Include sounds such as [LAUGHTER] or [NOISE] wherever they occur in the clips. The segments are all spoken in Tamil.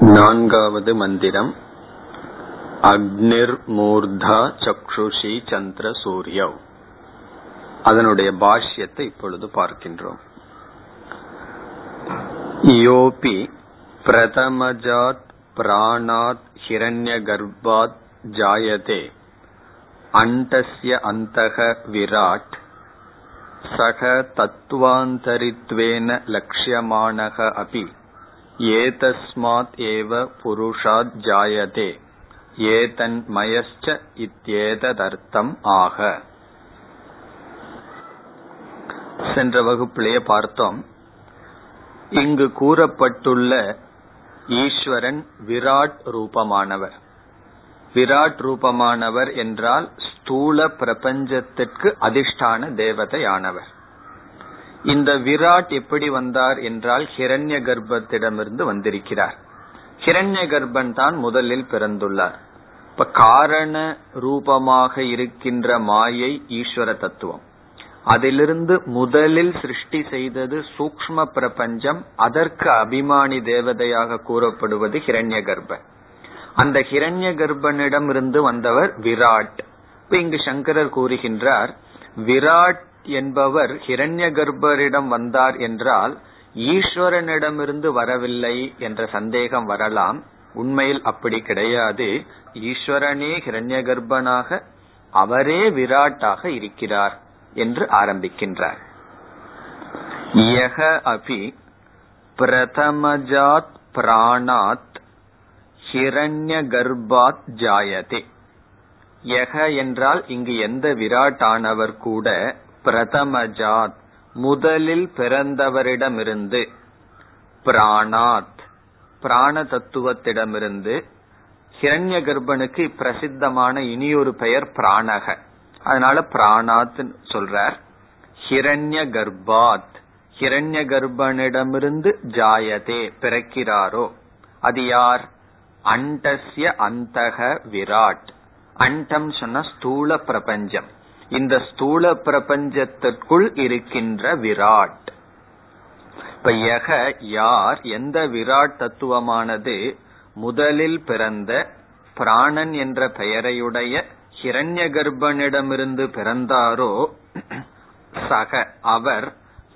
நான்காவது மந்திரம். அக்னிர் மூர்தா சக்ஷுஷி சந்திர சூரிய. அதனுடைய பாஷ்யத்தை இப்பொழுது பார்க்கின்றோம். யோபி பிரதமஜாத் பிராணாத் ஹிரண்ய கர்ப்பாத் ஜாயதே. அண்டஸ்ய அந்தக விராட். சக தத்துவாந்தரித்வேன லட்சியமானக அபி. ஏதஸ்மாத் ஏவ புருஷாத் ஜாயதே. ஏதன்மயஸ்ச இத்தியேததர்த்தம் ஆக. சென்ற வகுப்பிலேயே பார்த்தோம். இங்கு கூறப்பட்டுள்ள ஈஸ்வரன் விராட் ரூபமானவர். விராட் ரூபமானவர் என்றால் ஸ்தூல பிரபஞ்சத்திற்கு அதிஷ்டான தேவதையானவர். இந்த விராட் எப்படி வந்தார் என்றால் ஹிரண்ய கர்ப்பத்திடமிருந்து வந்திருக்கிறார். ஹிரண்ய கர்ப்பன் தான் முதலில் பிறந்துள்ளார். இப்ப காரண ரூபமாக இருக்கின்ற மாயை ஈஸ்வர தத்துவம். அதிலிருந்து முதலில் சிருஷ்டி செய்தது சூக்ம பிரபஞ்சம் அதற்கு அபிமானி தேவதையாக கூறப்படுவது ஹிரண்ய கர்ப்பன். அந்த ஹிரண்ய கர்ப்பனிடம் இருந்து வந்தவர் விராட். இப்ப இங்கு சங்கரர் கூறுகின்றார் விராட் என்பவர் ஹிரண்ய கர்ப்பரிடம் வந்தார் என்றால் ஈஸ்வரனிடமிருந்து வரவில்லை என்ற சந்தேகம் வரலாம். உண்மையில் அப்படி கிடையாது. ஈஸ்வரனே ஹிரண்ய கர்ப்பனாக அவரே விராட்டாக இருக்கிறார் என்று ஆரம்பிக்கின்றார். யக அபி பிரதமஜாத் பிராணாத் ஹிரண்ய கர்ப்பாத் ஜாயதே. யக என்றால் இங்கு எந்த விராட்டானவர் கூட பிரதமஜாத் முதலில் பிறந்தவரிடமிருந்து பிராணாத் பிராண தத்துவத்திடமிருந்து ஹிரண்ய கர்ப்பனுக்கு பிரசித்தமான இனியொரு பெயர் பிராணக. அதனால பிராணாத் சொல்றார். ஹிரண்ய கர்ப்பாத் ஹிரண்ய கர்ப்பனிடமிருந்து ஜாயதே பிறக்கிறாரோ? அது யார்? அண்டஸ்ய அந்தக விராட். அண்டம் சொன்ன ஸ்தூல பிரபஞ்சம். இந்த ஸ்தூல பிரபஞ்சத்திற்குள் இருக்கின்ற விராட். இப்ப யக யார் எந்த விராட் தத்துவமானது முதலில் பிறந்த பிராணன் என்ற பெயரையுடைய ஹிரண்ய கர்ப்பனிடமிருந்து பிறந்தாரோ சக அவர்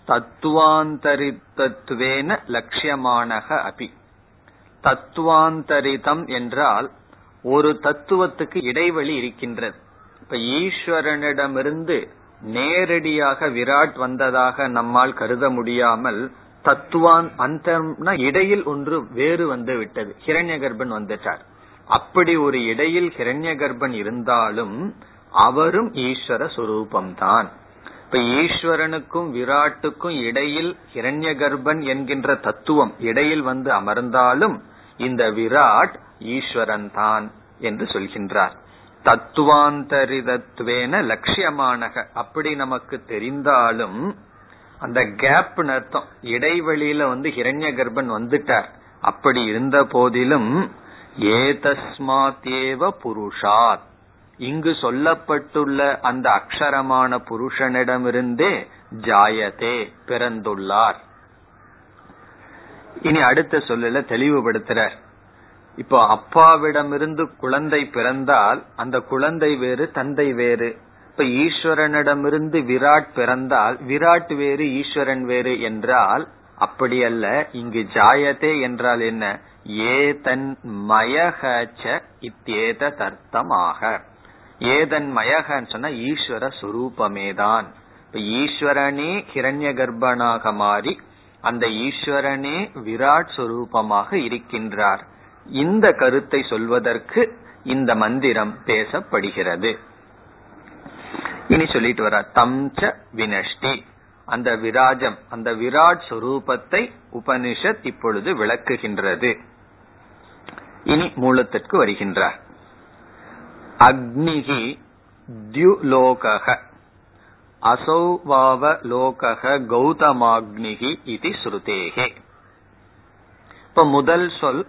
தத்துவாந்தரித்தத்துவேன லட்சியமானக அபி. தத்துவாந்தரிதம் என்றால் ஒரு தத்துவத்துக்கு இடைவெளி இருக்கின்றது. இப்ப ஈஸ்வரனிடமிருந்து நேரடியாக விராட் வந்ததாக நம்மால் கருத முடியாமல் தத்துவான் அந்த இடையில் ஒன்று வேறு வந்து விட்டது. ஹிரண்ய கர்ப்பன் வந்துட்டார். அப்படி ஒரு இடையில் ஹிரண்ய கர்ப்பன் இருந்தாலும் அவரும் ஈஸ்வர சுரூபம்தான். இப்ப ஈஸ்வரனுக்கும் விராட்டுக்கும் இடையில் ஹிரண்ய கர்ப்பன் என்கின்ற தத்துவம் இடையில் வந்து அமர்ந்தாலும் இந்த விராட் ஈஸ்வரன் தான் என்று சொல்கின்றார். தத்துவாந்தரிதத்துவேன லட்சியமானக. அப்படி நமக்கு தெரிந்தாலும் அந்த கேப் அர்த்தம் இடைவெளியில வந்து ஹிரண்ய கர்ப்பன் வந்துட்டார். அப்படி இருந்த போதிலும் ஏதஸ்மாத்தேவ புருஷாத். இங்கு சொல்லப்பட்டுள்ள அந்த அக்ஷரமான புருஷனிடமிருந்தே ஜாயதே பிறந்துள்ளார். இனி அடுத்த சொல்லல தெளிவுபடுத்துறார். இப்போ அப்பாவிடமிருந்து குழந்தை பிறந்தால் அந்த குழந்தை வேறு தந்தை வேறு. இப்ப ஈஸ்வரனிடமிருந்து விராட் பிறந்தால் விராட் வேறு ஈஸ்வரன் வேறு என்றால் அப்படி அல்ல. இங்கு ஜாயதே என்றால் என்ன? ஏதன் மயகச்ச இத்தேத தர்த்தமாக. ஏதன் மயகன்னு சொன்னா ஈஸ்வர சுரூபமேதான். இப்ப ஈஸ்வரனே ஹிரண்ய கர்ப்பனாக மாறி அந்த ஈஸ்வரனே விராட் சுரூபமாக இருக்கின்றார். இந்த கருத்தை சொல்வதற்கு இந்த மந்திரம் பேசப்படுகிறது. இனி சொல்லிட்டு வர தம்ச வினஷ்டி. அந்த விராஜம் அந்த விராட் சொரூபத்தை உபனிஷத் இப்பொழுது விளக்குகின்றது. இனி மூலத்திற்கு வருகின்றார். அக்னிகி தியுலோகக அசௌவாவ லோகக கௌதமாக்னிகி இது ஸ்ருதேகே இப்ப முதல் சொல்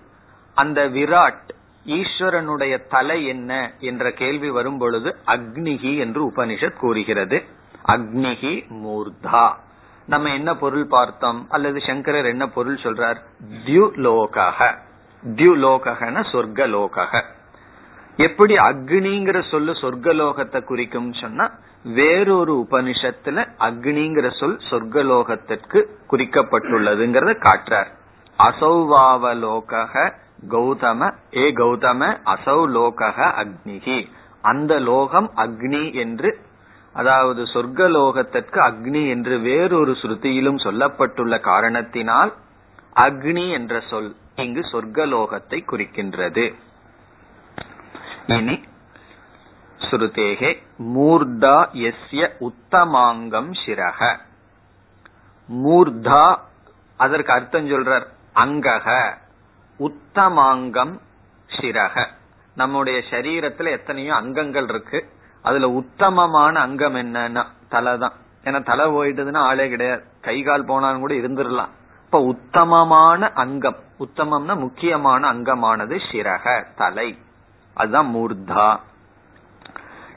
அந்த விராட் ஈஸ்வரனுடைய தலை என்ன என்ற கேள்வி வரும் பொழுது அக்னிகி என்று உபனிஷத் கூறுகிறது. அக்னிகி மூர்தா. நம்ம என்ன பொருள் பார்த்தோம்? அல்லது சங்கரர் என்ன பொருள் சொல்றார்? தியுலோகக தியுலோகன சொர்க்கலோக எப்படி அக்னிங்கிற சொல்லு சொர்க்கலோகத்தை குறிக்கும் சொன்னா வேறொரு உபனிஷத்துல அக்னிங்கிற சொல் சொர்க்கலோகத்திற்கு குறிக்கப்பட்டுள்ளதுங்கிறத காட்டுறார். அசௌவாவலோக கௌதம ஏ கௌதம அசௌ லோக அக்னிகி அந்த லோகம் அக்னி என்று அதாவது சொர்க்க லோகத்திற்கு அக்னி என்று வேறொரு ஸ்ருதியிலும் சொல்லப்பட்டுள்ள காரணத்தினால் அக்னி என்ற சொல் இங்கு சொர்க்கலோகத்தை குறிக்கின்றது. இனி ஸ்ருதேகே மூர்தா எஸ்ய உத்தமாங்கம் சிரக மூர்தா அதற்கு அர்த்தம் சொல்றார் அங்கக உத்தமாங்கம் சிரக நம்முடைய சரீரத்துல எத்தனையோ அங்கங்கள் இருக்கு. அதுல உத்தமமான அங்கம் என்னன்னா தலை தான். ஏன்னா தலை போயிட்டதுன்னா ஆளே கிடையாது. கை கால் போனாலும் கூட இருந்துடலாம். இப்ப உத்தமமான அங்கம். உத்தமம்னா முக்கியமான அங்கமானது சிரக தலை. அதுதான் மூர்தா.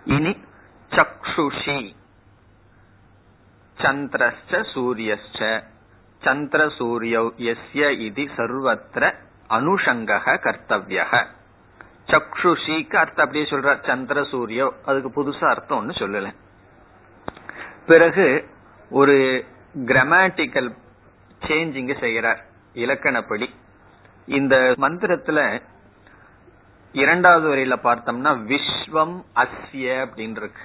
இனி சக்ஷுஷி. சந்திரஸ்ச சூரியஸ்ச. சந்திர சூரிய எஸ்ய இது சர்வத்திர அனுஷங்கக கர்த்தவியக. சக்ஷுஷிக்கு அர்த்தம் அப்படியே சொல்ற சந்திர சூரிய அதுக்கு புதுசா அர்த்தம் ஒன்னு சொல்லல. பிறகு ஒரு கிராமட்டிக்கல் சேஞ்ச் இங்க செய்யறார் இலக்கணப்படி. இந்த மந்திரத்துல இரண்டாவது வரையில பார்த்தோம்னா விஸ்வம் அஸ்ய அப்படின்னு இருக்கு.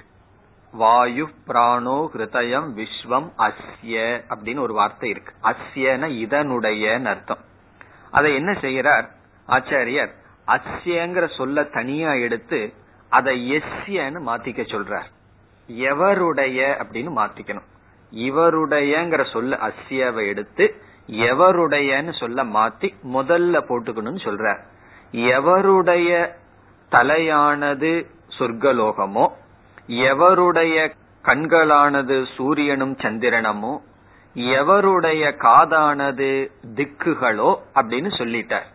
வாயு பிராணோ ஹிருதயம் விஸ்வம் அஸ்ய அப்படின்னு ஒரு வார்த்தை இருக்கு. அஸ்யன இதனுடைய அர்த்தம். அதை என்ன செய்யறார் ஆச்சாரியர் அஸ்யங்கிற சொல்ல தனியா எடுத்து அதை எஸ்யன்னு மாத்திக்க சொல்றார். எவருடைய அப்படின்னு மாத்திக்கணும். இவருடையங்கிற சொல்ல அஸ்யவை எடுத்து எவருடையன்னு சொல்ல மாத்தி முதல்ல போட்டுக்கணும்னு சொல்றார். எவருடைய தலையானது சொர்க்கலோகமோ எவருடைய கண்களானது சூரியனும் சந்திரனமோ எவருடைய காதானது திக்குகளோ அப்படின்னு சொல்லிட்டார்.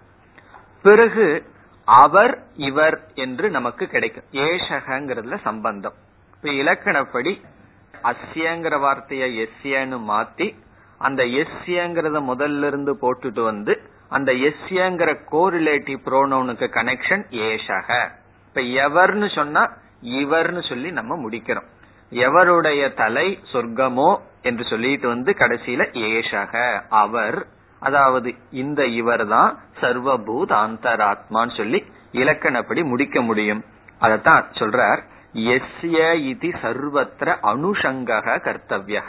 பிறகு அவர் இவர் என்று நமக்கு கிடைக்கும். ஏஷகங்கிறதுல சம்பந்தம். இப்ப இலக்கணப்படி அஸ்யங்கிற வார்த்தைய எஸ்யன்னு மாத்தி அந்த எஸ்யங்கிறத முதல்ல இருந்து போட்டுட்டு வந்து அந்த எஸ்யங்கிற கோரிலேட்டிவ் ப்ரோனவுனுக்கு கனெக்ஷன் ஏஷக. இப்ப எவர்னு சொன்னா இவர்னு சொல்லி நம்ம முடிக்கிறோம். எவருடைய தலை சொர்க்கமோ என்று சொல்லிட்டு வந்து கடைசியில ஏஷக அவர் அதாவது இந்த இவர் தான் சர்வபூத் அந்தராத்மான்னு சொல்லி இலக்கணப்படி முடிக்க முடியும். அதத்தான் சொல்றார் எஸ்ய இது சர்வத்திர அனுஷங்கக கர்த்தவியக.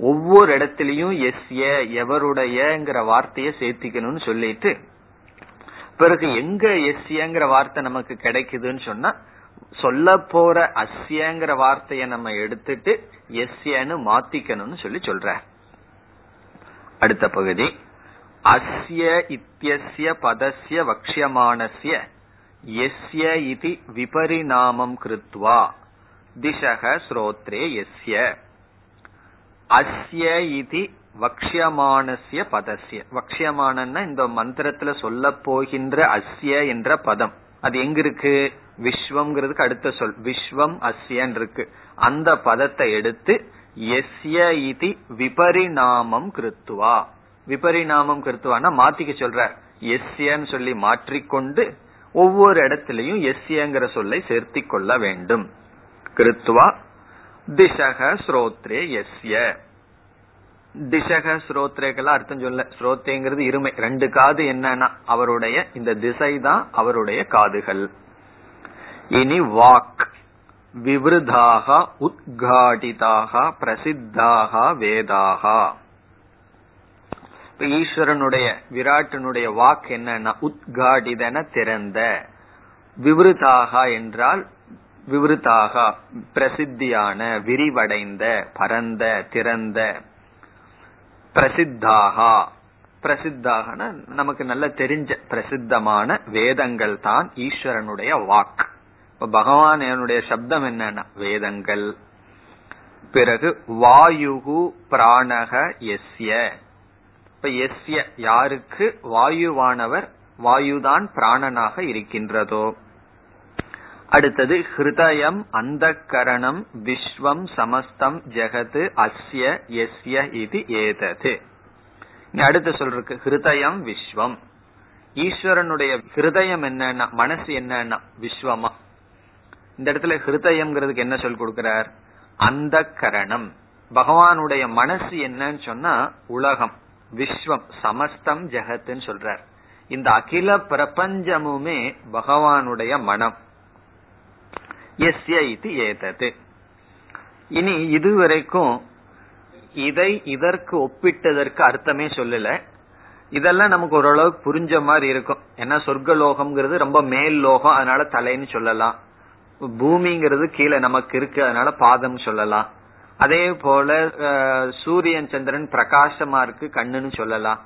ஒவ்வொரு இடத்திலையும் எஸ்ய எவருடையங்கிற வார்த்தையை சேர்த்திக்கணும்னு சொல்லிட்டு பிறகு எங்க எஸ்யங்கிற வார்த்தை நமக்கு கிடைக்குதுன்னு சொன்னா சொல்ல போற அஸ்யங்கிற வார்த்தையை நம்ம எடுத்துட்டு எஸ்யன்னு மாத்திக்கணும்னு சொல்லி சொல்ற. அடுத்த பகுதி. அஸ்ய இத்தியஸ்ய பதஸ்ய வக்ஷியமானஸ்ய எஸ்ய இது விபரிணாமம் கிருத்வா. திசக ஸ்ரோத்ரே எஸ்ய. அஸ்ய இது வக்ஷியமானஸ்ய பதஸ்ய. வக்ஷியமானன்னா இந்த மந்திரத்துல சொல்ல போகின்ற அஸ்ய என்ற பதம். அது எங்க இருக்கு விஸ்வம்ங்கிறதுக்கு அடுத்த சொல். விஸ்வம் அஸ்யன் இருக்கு அந்த பதத்தை எடுத்து எஸ்ய இது விபரிணாமம் கிருத்துவா. விபரிணாமம் கிருத்துவானா மாத்திக்க சொல்ற. எஸ்யன்னு சொல்லி மாற்றிக்கொண்டு ஒவ்வொரு இடத்திலையும் எஸ்யங்கிற சொல்லை சேர்த்தி கொள்ள வேண்டும். கிருத்துவா திசக ஸ்ரோத்ரே எஸ்ய. திசக ஸ்ரோத்ரேக்கெல்லாம் அர்த்தம் சொல்ல ஸ்ரோத்தேங்கிறது இருமை. ரெண்டு காது என்னன்னா அவருடைய இந்த திசை தான் அவருடைய காதுகள். இனி வாக். விவருதாக உத்காடிதாக பிரசித்தாக வேதாக. ஈஸ்வரனுடைய விராட்டினுடைய வாக் என்னன்னா உத்காடிதன திறந்த. விவருதாக என்றால் விவருதாக பிரசித்தியான விரிவடைந்த பரந்த திறந்த பிரசித்தாகா பிரசித்தாகன நமக்கு நல்ல தெரிஞ்ச பிரசித்தமான வேதங்கள் தான் ஈஸ்வரனுடைய வாக். இப்ப என்னுடைய சப்தம் என்னன்னா வேதங்கள். பிறகு வாயுகு பிராணக எஸ்ய இப்ப எஸ்ய யாருக்கு? வாயுவானவர் வாயுதான் பிராணனாக இருக்கின்றதோ. அடுத்தது ஹிருதயம் அந்த கரணம் விஸ்வம் சமஸ்தம் ஜெகது அஸ்ய எஸ்ய இது ஏதது. அடுத்து சொல்றதுக்கு ஹிருதயம் விஸ்வம். ஈஸ்வரனுடைய ஹிருதயம் என்னன்னா மனசு என்னன்னா விஸ்வமா. இந்த இடத்துல ஹிருதயம்ங்கிறதுக்கு என்ன சொல் கொடுக்கிறார்? அந்த கரணம் பகவானுடைய மனசு என்னன்னு சொன்னா உலகம். விஸ்வம் சமஸ்தம் ஜெகத்துன்னு சொல்றார். இந்த அகில பிரபஞ்சமுமே பகவானுடைய மனம். எஸ்ய இது ஏதது. இனி இதுவரைக்கும் இதை இதற்கு ஒப்பிட்டதற்கு அர்த்தமே சொல்லல. இதெல்லாம் நமக்கு ஓரளவுக்கு புரிஞ்ச மாதிரி இருக்கும். ஏன்னா சொர்க்கலோகம்ங்கிறது ரொம்ப மேல் லோகம் அதனால தலைன்னு சொல்லலாம். பூமிங்கிறது கீழே நமக்கு இருக்கு அதனால பாதம் சொல்லலாம். அதே போல சூரியன் சந்திரன் பிரகாசமா இருக்கு கண்ணுன்னு சொல்லலாம்.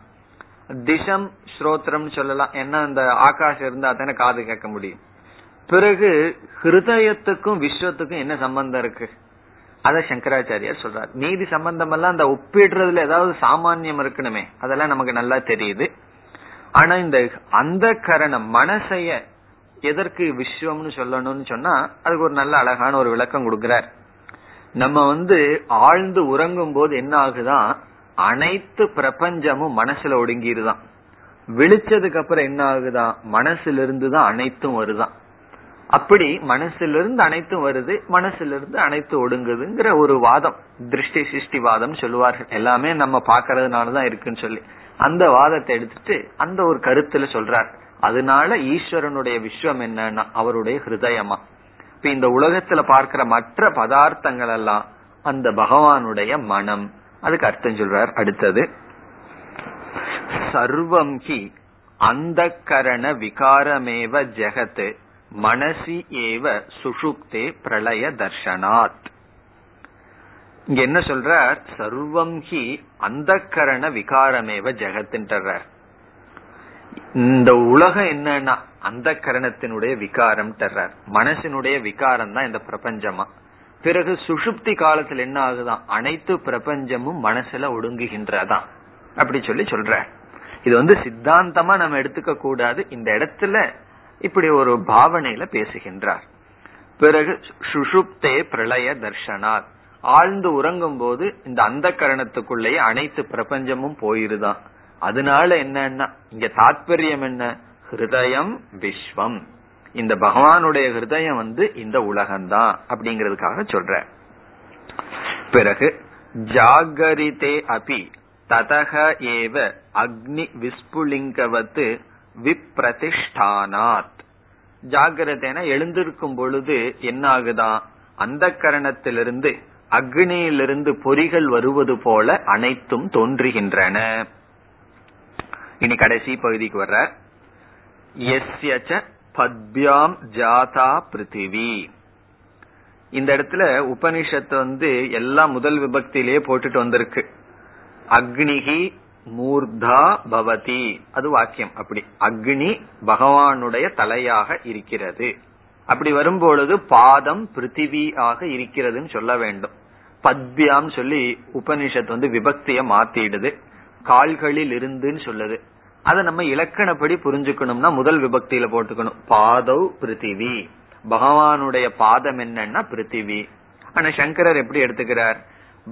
திசம் ஸ்ரோத்திரம் சொல்லலாம். ஏன்னா அந்த ஆகாஷம் இருந்தா தானே காது கேட்க முடியும். பிறகு ஹிருதயத்துக்கும் விஸ்வத்துக்கும் என்ன சம்பந்தம் இருக்கு? அத சங்கராச்சாரியார் சொல்றார். நீதி சம்பந்தம் எல்லாம் அந்த ஒப்பிடுறதுல ஏதாவது சாமானியம் இருக்கணுமே அதெல்லாம் நமக்கு நல்லா தெரியுது. ஆனா இந்த அந்த கரணம் மனசைய எதற்கு விஸ்வம்னு சொல்லணும்னு சொன்னா அதுக்கு ஒரு நல்ல அழகான ஒரு விளக்கம் கொடுக்கிறார். நம்ம வந்து ஆழ்ந்து உறங்கும் போது என்ன ஆகுதான் அனைத்து பிரபஞ்சமும் மனசுல ஒடுங்கிருதான். விழிச்சதுக்கு அப்புறம் என்ன ஆகுதான் மனசுல இருந்து தான் அனைத்தும் வருதான். அப்படி மனசிலிருந்து அனைத்தும் வருது மனசிலிருந்து அனைத்து ஒடுங்குதுங்கிற ஒரு வாதம். திருஷ்டி சிருஷ்டி வாதம் சொல்லுவார்கள். எல்லாமே நம்ம பாக்கிறதுனாலதான் இருக்குன்னு சொல்லி. அந்த வாதத்தை எடுத்துட்டு அந்த ஒரு கருத்துல சொல்றார். அதனால ஈஸ்வரனுடைய விஸ்வம் என்னன்னா அவருடைய ஹிருதயமா. இப்ப இந்த உலகத்துல பார்க்கிற மற்ற பதார்த்தங்கள் எல்லாம் அந்த பகவானுடைய மனம். அதுக்கு அர்த்தம் சொல்றார் அடுத்தது. சர்வம் ஹி அந்த கரண விகாரமேவ ஜெகத்து மனசி ஏவ சுஷுப்தே பிரளய தர்ஷனாத். இங்க என்ன சொல்றார்? சர்வம் ஹி அந்த கரண விகாரமேவ ஜெகத்துன்றார் இந்த உலகம் என்னன்னா அந்த கரணத்தினுடைய விகாரம் தர்றார் மனசினுடைய விகாரம் தான் இந்த பிரபஞ்சமா. பிறகு சுஷுப்தி காலத்தில் என்ன ஆகுதான் அனைத்து பிரபஞ்சமும் மனசுல ஒடுங்குகின்றதான் அப்படி சொல்லி சொல்ற இது வந்து சித்தாந்தமா நம்ம எடுத்துக்க கூடாது. இந்த இடத்துல இப்படி ஒரு பாவனையில பேசுகின்றார். பிறகு சுஷுப்தே பிரளய தர்ஷனார். ஆழ்ந்து உறங்கும் போது இந்த அந்த கரணத்துக்குள்ளேயே அனைத்து பிரபஞ்சமும் போயிருதான். அதனால என்னன்னா இங்க தாத்பரியம் என்ன? ஹிருதயம் விஸ்வம். இந்த பகவானுடைய ஹிருதயம் வந்து இந்த உலகம்தான் அப்படிங்கறதுக்காக சொல்ற. பிறகு ஜாகரிதே அபி ததக ஏவ அக்னி விஸ்புலிங்கவத்து விப்ரதிஷ்டானாத். ஜாகிரதைனா எழுந்திருக்கும் பொழுது என்ன ஆகுதான் அந்த கரணத்திலிருந்து அக்னியிலிருந்து பொறிகள் வருவது போல அனைத்தும் தோன்றுகின்றன. இனி கடைசி பகுதிக்கு வர்ற எஸ்யச்ச பத்யாம் ஜாதா பிருத்திவி. இந்த இடத்துல உபனிஷத்து வந்து எல்லாம் முதல் விபக்தியிலேயே போட்டுட்டு வந்திருக்கு. அக்னிகி மூர்தா பவதி. அது வாக்கியம். அப்படி. அக்னி பகவானுடைய தலையாக இருக்கிறது. அப்படி வரும்பொழுது பாதம் பிருத்திவி ஆக இருக்கிறதுன்னு சொல்ல வேண்டும். பத்யாம் சொல்லி உபனிஷத் வந்து விபக்திய மாத்திடுது. கால்களில் இருந்துன்னு சொல்லுது. அதை நம்ம இலக்கணப்படி புரிஞ்சுக்கணும்னா முதல் விபக்தியில போட்டுக்கணும். பாதவ் பிருத்திவி. பகவானுடைய பாதம் என்னன்னா பிருத்திவி. ஆனா சங்கரர் எப்படி எடுத்துக்கிறார்?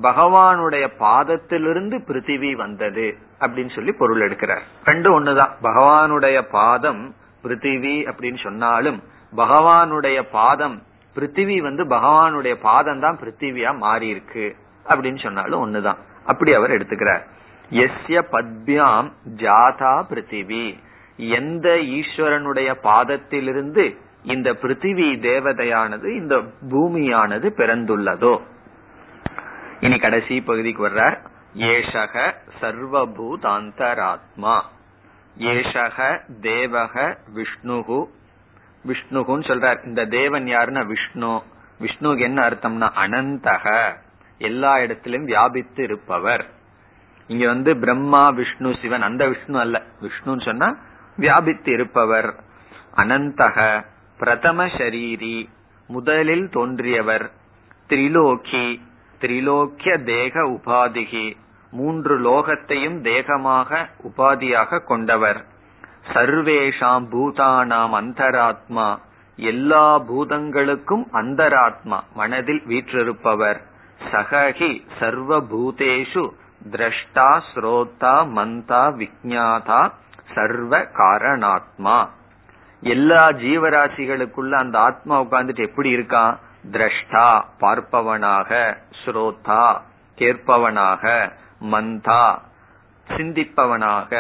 பகவானுடைய பாதத்திலிருந்து பிருத்திவி வந்தது அப்படின்னு சொல்லி பொருள் எடுக்கிறார். ரெண்டு ஒண்ணுதான். பகவானுடைய பாதம் பிருத்திவி அப்படின்னு சொன்னாலும் பகவானுடைய பாதம் பிருத்திவி வந்து பகவானுடைய பாதம் தான் பிருத்திவியா மாறி இருக்கு அப்படின்னு சொன்னாலும் ஒண்ணுதான். அப்படி அவர் எடுத்துக்கிறார். எஸ்ய பத்யாம் ஜாதா பிருத்திவி. எந்த ஈஸ்வரனுடைய பாதத்திலிருந்து இந்த பிருத்திவி தேவதையானது இந்த பூமியானது பிறந்துள்ளதோ இனி கடைசி பகுதிக்கு வர்றார். ஏஷக சர்வபூதாந்தராத்மா. ஏஷக தேவக விஷ்ணுகு. விஷ்ணுகுன்னு சொல்றார். இந்த தேவன் யாருன்னா விஷ்ணு. விஷ்ணுக்கு என்ன அர்த்தம்னா அனந்தக. எல்லா இடத்திலும் வியாபித்து இருப்பவர். இங்க வந்து பிரம்மா விஷ்ணு சிவன். அந்த விஷ்ணு அல்ல. விஷ்ணுன்னு சொன்னா வியாபித்து இருப்பவர். அனந்தக பிரதம ஷரீரி முதலில் தோன்றியவர். திரிலோகி திரிலோக்கிய தேக உபாதிகி. மூன்று லோகத்தையும் தேகமாக உபாதியாக கொண்டவர். சர்வேஷாம் பூதானாம் அந்தராத்மா. எல்லா பூதங்களுக்கும் அந்தராத்மா. மனதில் வீற்றிருப்பவர். சககி சர்வ பூதேஷு திரஷ்டா ஸ்ரோதா மந்தா விஜாதா சர்வ காரணாத்மா. எல்லா ஜீவராசிகளுக்குள்ள அந்த ஆத்மா உட்கார்ந்துட்டு எப்படி இருக்கான் திரஷ்டா பார்ப்பவனாக ஸ்ரோதா கேட்பவனாக மந்தா சிந்திப்பவனாக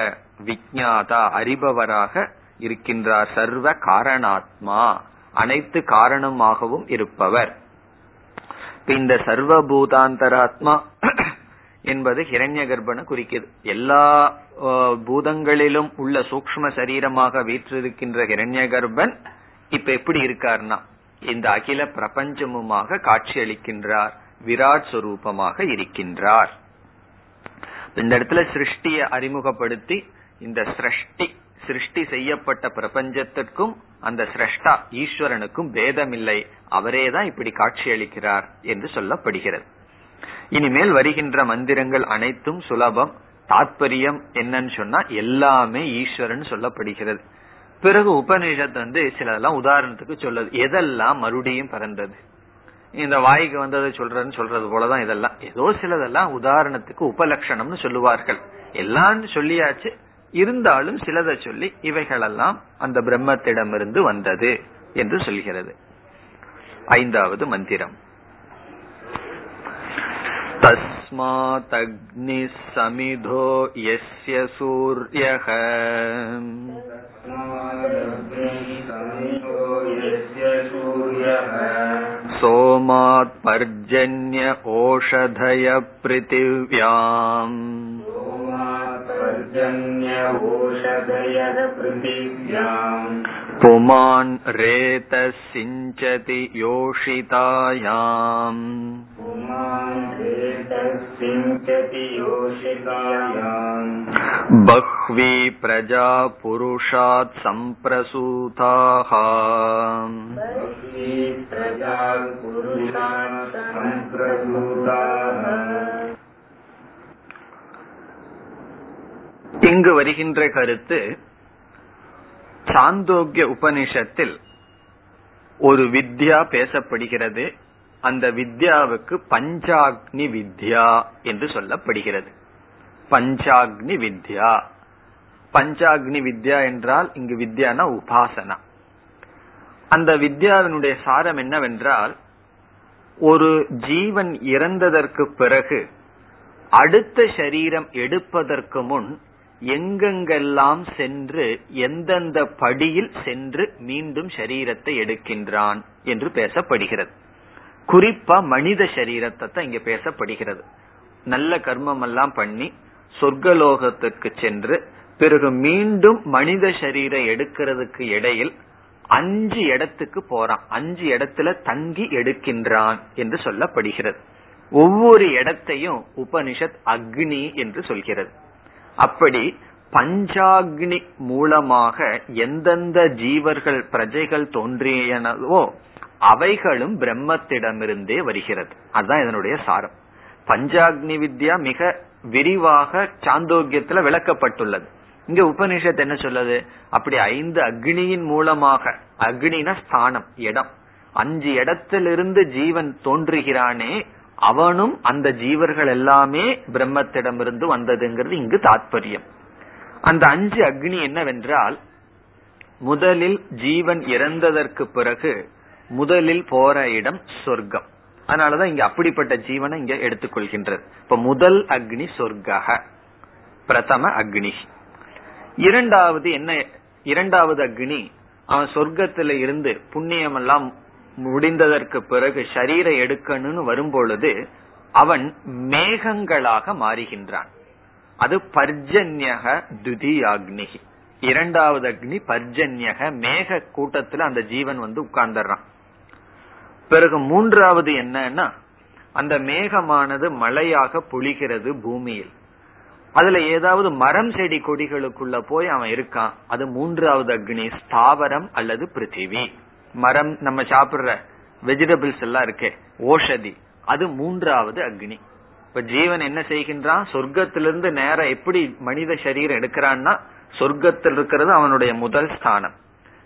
விஜாதா அறிபவராக இருக்கின்றார் சர்வ காரணாத்மா. அனைத்து காரணமாகவும் இருப்பவர். இந்த சர்வபூதாந்தராத்மா [CLEARS THROAT] என்பது ஹிரண்ய கர்ப்பனை குறிக்கிறது எல்லா பூதங்களிலும் உள்ள சூக்ம சரீரமாக வீற்றிருக்கின்ற ஹிரண்ய கர்ப்பன் இப்ப எப்படி இருக்கார்னா இந்த அகில பிரபஞ்சமுமாக காட்சியளிக்கின்றார் விராட் சுரூபமாக இருக்கின்றார். இந்த இடத்துல சிருஷ்டியை அறிமுகப்படுத்தி இந்த சிருஷ்டி சிருஷ்டி செய்யப்பட்ட பிரபஞ்சத்திற்கும் அந்த சிரஷ்டா ஈஸ்வரனுக்கும் பேதமில்லை. அவரே தான் இப்படி காட்சியளிக்கிறார் என்று சொல்லப்படுகிறது. இனிமேல் வருகின்ற மந்திரங்கள் அனைத்தும் சுலபம் தாத்பரியம் என்னன்னு சொன்னா எல்லாமே ஈஸ்வரன் சொல்லப்படுகிறது. பிறகு உபநிஷத் வந்து சிலதெல்லாம் உதாரணத்துக்கு சொல்லுது. எதெல்லாம் மறுபடியும் பிறந்தது? இந்த வாய்க்கு வந்ததை சொல்றதுன்னு சொல்றது போலதான் இதெல்லாம். ஏதோ சிலதெல்லாம் உதாரணத்துக்கு உபலட்சணம்னு சொல்லுவார்கள். எல்லாம் சொல்லியாச்சு. இருந்தாலும் சிலதை சொல்லி இவைகளெல்லாம் அந்த பிரம்மத்திடமிருந்து வந்தது என்று சொல்கிறது. ஐந்தாவது மந்திரம். तस्मादग्निः समिधो यस्य सूर्यः सोमात् पर्जन्य ओषधय पृथिव्याम् पुमान् रेतः सिञ्चति योषितायाम् बह्वी प्रजा पुरुषात् सम्प्रसूताः இங்கு வருகின்ற கருத்து சாந்தோக்கிய உபனிஷத்தில் ஒரு வித்யா பேசப்படுகிறது. அந்த வித்யாவுக்கு பஞ்சாக்னி வித்யா என்று சொல்லப்படுகிறது. பஞ்சாக்னி வித்யா. பஞ்சாக்னி வித்யா என்றால் இங்கு வித்யானா உபாசனா. அந்த வித்யாவினுடைய சாரம் என்னவென்றால் ஒரு ஜீவன் இறந்ததற்கு பிறகு அடுத்த சரீரம் எடுப்பதற்கு முன் எங்கெங்கெல்லாம் சென்று எந்தெந்த படியில் சென்று மீண்டும் சரீரத்தை எடுக்கின்றான் என்று பேசப்படுகிறது. குறிப்பா மனித சரீரத்தை தான் இங்க பேசப்படுகிறது. நல்ல கர்மம் எல்லாம் பண்ணி சொர்க்கலோகத்துக்கு சென்று பிறகு மீண்டும் மனித சரீரம் எடுக்கிறதுக்கு இடையில் அஞ்சு இடத்துக்கு போறான். அஞ்சு இடத்துல தங்கி எடுக்கின்றான் என்று சொல்லப்படுகிறது. ஒவ்வொரு இடத்தையும் உபனிஷத் அக்னி என்று சொல்கிறது. அப்படி பஞ்சாக்னி மூலமாக எந்தெந்த ஜீவர்கள் பிரஜைகள் தோன்றியனவோ அவைகளும் பிரம்மத்திடமிருந்தே வருகிறது. அதுதான் இதனுடைய சாரம். பஞ்சாக்னி வித்யா மிக விரிவாக சாந்தோக்கியத்துல விளக்கப்பட்டுள்ளது. இங்க உபனிஷத் என்ன சொல்லுது? அப்படி ஐந்து அக்னியின் மூலமாக அக்னின ஸ்தானம் இடம். அஞ்சு இடத்திலிருந்து ஜீவன் தோன்றுகிறானே அவனும் அந்த ஜீவர்கள் எல்லாமே பிரம்மத்திடமிருந்து வந்ததுங்கிறது இங்கு தாத்பரியம். அந்த அஞ்சு அக்னி என்னவென்றால் முதலில் ஜீவன் இறந்ததற்கு பிறகு முதலில் போற இடம் சொர்க்கம். அதனாலதான் இங்க அப்படிப்பட்ட ஜீவனை இங்க எடுத்துக்கொள்கின்றது. இப்ப முதல் அக்னி சொர்க்க பிரதம அக்னி. இரண்டாவது என்ன இரண்டாவது அக்னி அவன் சொர்க்கத்துல இருந்து புண்ணியம் எல்லாம் முடிந்ததற்கு பிறகு சரீர எடுக்கணும்னு வரும்பொழுது அவன் மேகங்களாக மாறுகின்றான். அது பர்ஜன்யக துதியாக்னி இரண்டாவது அக்னி பர்ஜன்யக மேக கூட்டத்துல அந்த ஜீவன் வந்து உட்கார்ந்துறான் பிறகு மூன்றாவது என்னன்னா அந்த மேகமானது மழையாக பொழிகிறது பூமியில். அதுல ஏதாவது மரம் செடி கொடிகளுக்குள்ள போய் அவன் இருக்கான். அது மூன்றாவது அக்னி ஸ்தாவரம் அல்லது பிருத்திவி. மரம் நம்ம சாப்பிடுற வெஜிடபிள்ஸ் எல்லாம் இருக்கே ஓஷதி. அது மூன்றாவது அக்னி. இப்ப ஜீவன் என்ன செய்கின்றான்? சொர்க்கத்திலிருந்து நேரம் எப்படி மனித சரீரம் எடுக்கிறான்னா சொர்க்கத்தில் இருக்கிறது அவனுடைய முதல் ஸ்தானம்.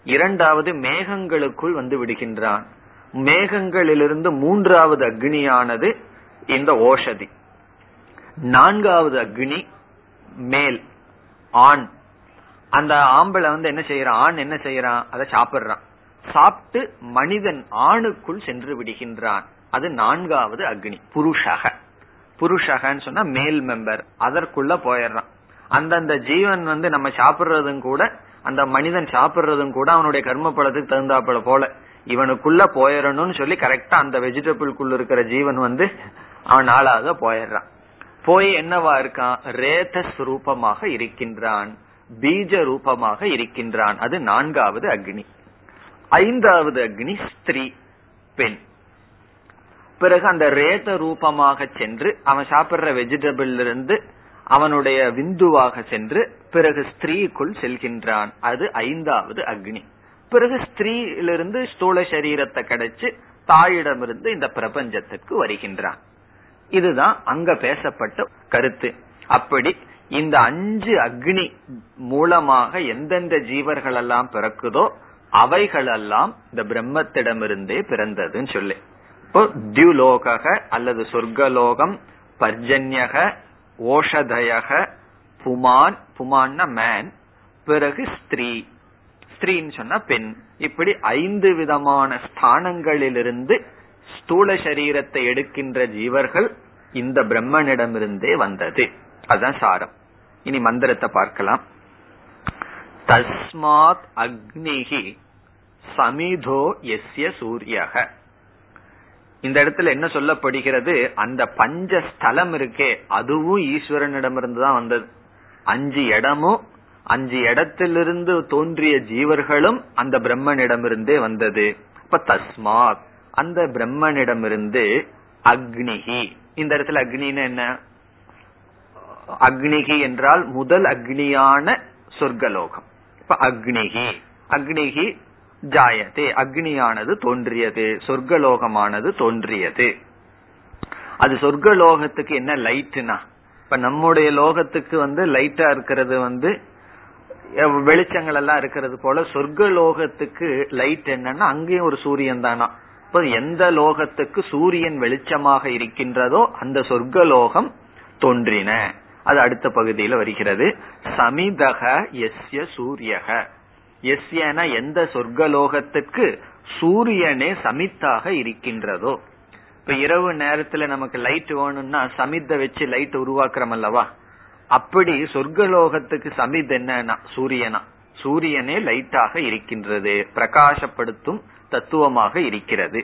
இரண்டாவது மேகங்களுக்குள் வந்து விடுகின்றான். மேகங்களிலிருந்து மூன்றாவது அக்னியானது இந்த ஓஷதி. நான்காவது அக்னி மேல் ஆண். அந்த ஆம்பளை வந்து என்ன செய்யறான்? ஆண் என்ன செய்யறான்? அதை சாப்பிடுறான். சாப்பிட்டு மனிதன் ஆணுக்குள் சென்று விடுகின்றான். அது நான்காவது அக்னி புருஷக. புருஷகன்னு சொன்னா மேல் மெம்பர் அதற்குள்ள போயிடுறான். அந்தந்த ஜீவன் வந்து நம்ம சாப்பிடுறதும் கூட அந்த மனிதன் சாப்பிடுறதும் கூட அவனுடைய கர்ம பழத்துக்கு தகுந்தாப்புல போல. இவனுக்குள்ள போயிடணும்னு சொல்லி கரெக்டா அந்த வெஜிடபிள்குள்ள இருக்கிற ஜீவன் வந்து அவன் நாளாக போயிடுறான். போய் என்னவா இருக்கான்? ரேதஸ் ரூபமாக இருக்கின்றான். பீஜ ரூபமாக இருக்கின்றான். அது நான்காவது அக்னி. ஐந்தாவது அக்னி ஸ்திரீ பெண். பிறகு அந்த ரேத ரூபமாக சென்று அவன் சாப்பிடுற வெஜிடபிள் இருந்து அவனுடைய விந்துவாக சென்று பிறகு ஸ்திரீக்குள் செல்கின்றான். அது ஐந்தாவது அக்னி. பிறகு ஸ்திரீயிலிருந்து ஸ்தூல சரீரத்தை கிடைச்சு தாயிடமிருந்து இந்த பிரபஞ்சத்திற்கு வருகின்றான். இதுதான் அங்க பேசப்பட்ட கருத்து. அப்படி இந்த அஞ்சு அக்னி மூலமாக எந்தெந்த ஜீவர்கள் எல்லாம் பிறக்குதோ அவைகளெல்லாம் இந்த பிரம்மத்திடமிருந்தே பிறந்ததுன்னு சொல்லு. இப்போ தியுலோக அல்லது சொர்க்கலோகம் பர்ஜன்யக ஓஷதயக புமான் புமான்னா மேன் பிறகு ஸ்திரீ. ஸ்திரீன்னு சொன்னா பெண். இப்படி ஐந்து விதமான ஸ்தானங்களிலிருந்து ஸ்தூல சரீரத்தை எடுக்கின்ற ஜீவர்கள் இந்த பிரம்மனிடமிருந்தே வந்தது. அதுதான் சாரம். இனி மந்திரத்தை பார்க்கலாம். தஸ்மாத் அக்னிகி சமிதோ எஸ்ய சூரியக இந்த இடத்துல என்ன சொல்லப்படுகிறது? அந்த பஞ்ச ஸ்தலம் இருக்கே. அதுவும் ஈஸ்வரனிடமிருந்து தான் வந்தது. அஞ்சு இடமும் அஞ்சு இடத்திலிருந்து தோன்றிய ஜீவர்களும் அந்த பிரம்மனிடமிருந்தே வந்தது. இப்ப தஸ்மாத் அந்த பிரம்மனிடமிருந்து அக்னிகி இந்த இடத்துல அக்னின்னு என்ன? அக்னிகி என்றால் முதல் அக்னியான சொர்க்கலோகம். இப்ப அக்னிகி அக்னிகி ஜாயதே. அக்னியானது தோன்றியது. சொர்க்கலோகமானது தோன்றியது. அது சொர்க்கலோகத்துக்கு என்ன லைட்னா இப்ப நம்முடைய லோகத்துக்கு வந்து லைட்டா இருக்கிறது வந்து வெளிச்சங்கள் எல்லாம் இருக்கிறது போல சொர்க்க லோகத்துக்கு லைட் என்னன்னா அங்கேயும் ஒரு சூரியன் தானா? இப்ப எந்த லோகத்துக்கு சூரியன் வெளிச்சமாக இருக்கின்றதோ அந்த சொர்க்க லோகம் தோன்றின. அது அடுத்த பகுதியில வருகிறது. சமிதக எஸ்ய சூரியக எஸ்யன எந்த சொர்க்கலோகத்துக்கு சூரியனே சமித்தாக இருக்கின்றதோ. இப்ப இரவு நேரத்துல நமக்கு லைட் வேணும்னா சமித்த வச்சு லைட் உருவாக்குறோம் அல்லவா? அப்படி சொர்க்கலோகத்துக்கு சமித் என்னன்னா சூரியனா. சூரியனே லைட்டாக இருக்கின்றது. பிரகாசப்படுத்தும் தத்துவமாக இருக்கிறது.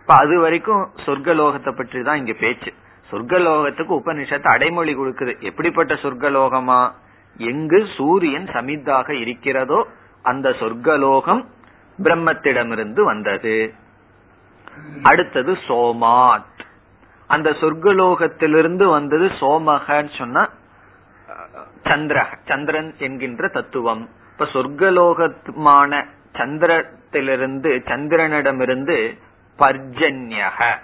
இப்ப அது வரைக்கும் சொர்க்கலோகத்தை பற்றி தான் இங்க பேச்சு. சொர்க்கலோகத்துக்கு உபனிஷத்து அடைமொழி கொடுக்குது. எப்படிப்பட்ட சொர்க்கலோகமா? எங்கு சூரியன் சமித்தாக இருக்கிறதோ அந்த சொர்க்கலோகம் பிரம்மத்திடமிருந்து வந்தது. அடுத்தது சோமாத். அந்த சொர்க்கலோகத்திலிருந்து வந்தது சோமகன்னு சொன்னா சந்திர சந்திரன் என்கின்ற தத்துவம். இப்ப சொர்க்கலோகமான சந்திரத்திலிருந்து சந்திரனிடமிருந்து பர்ஜன்யக.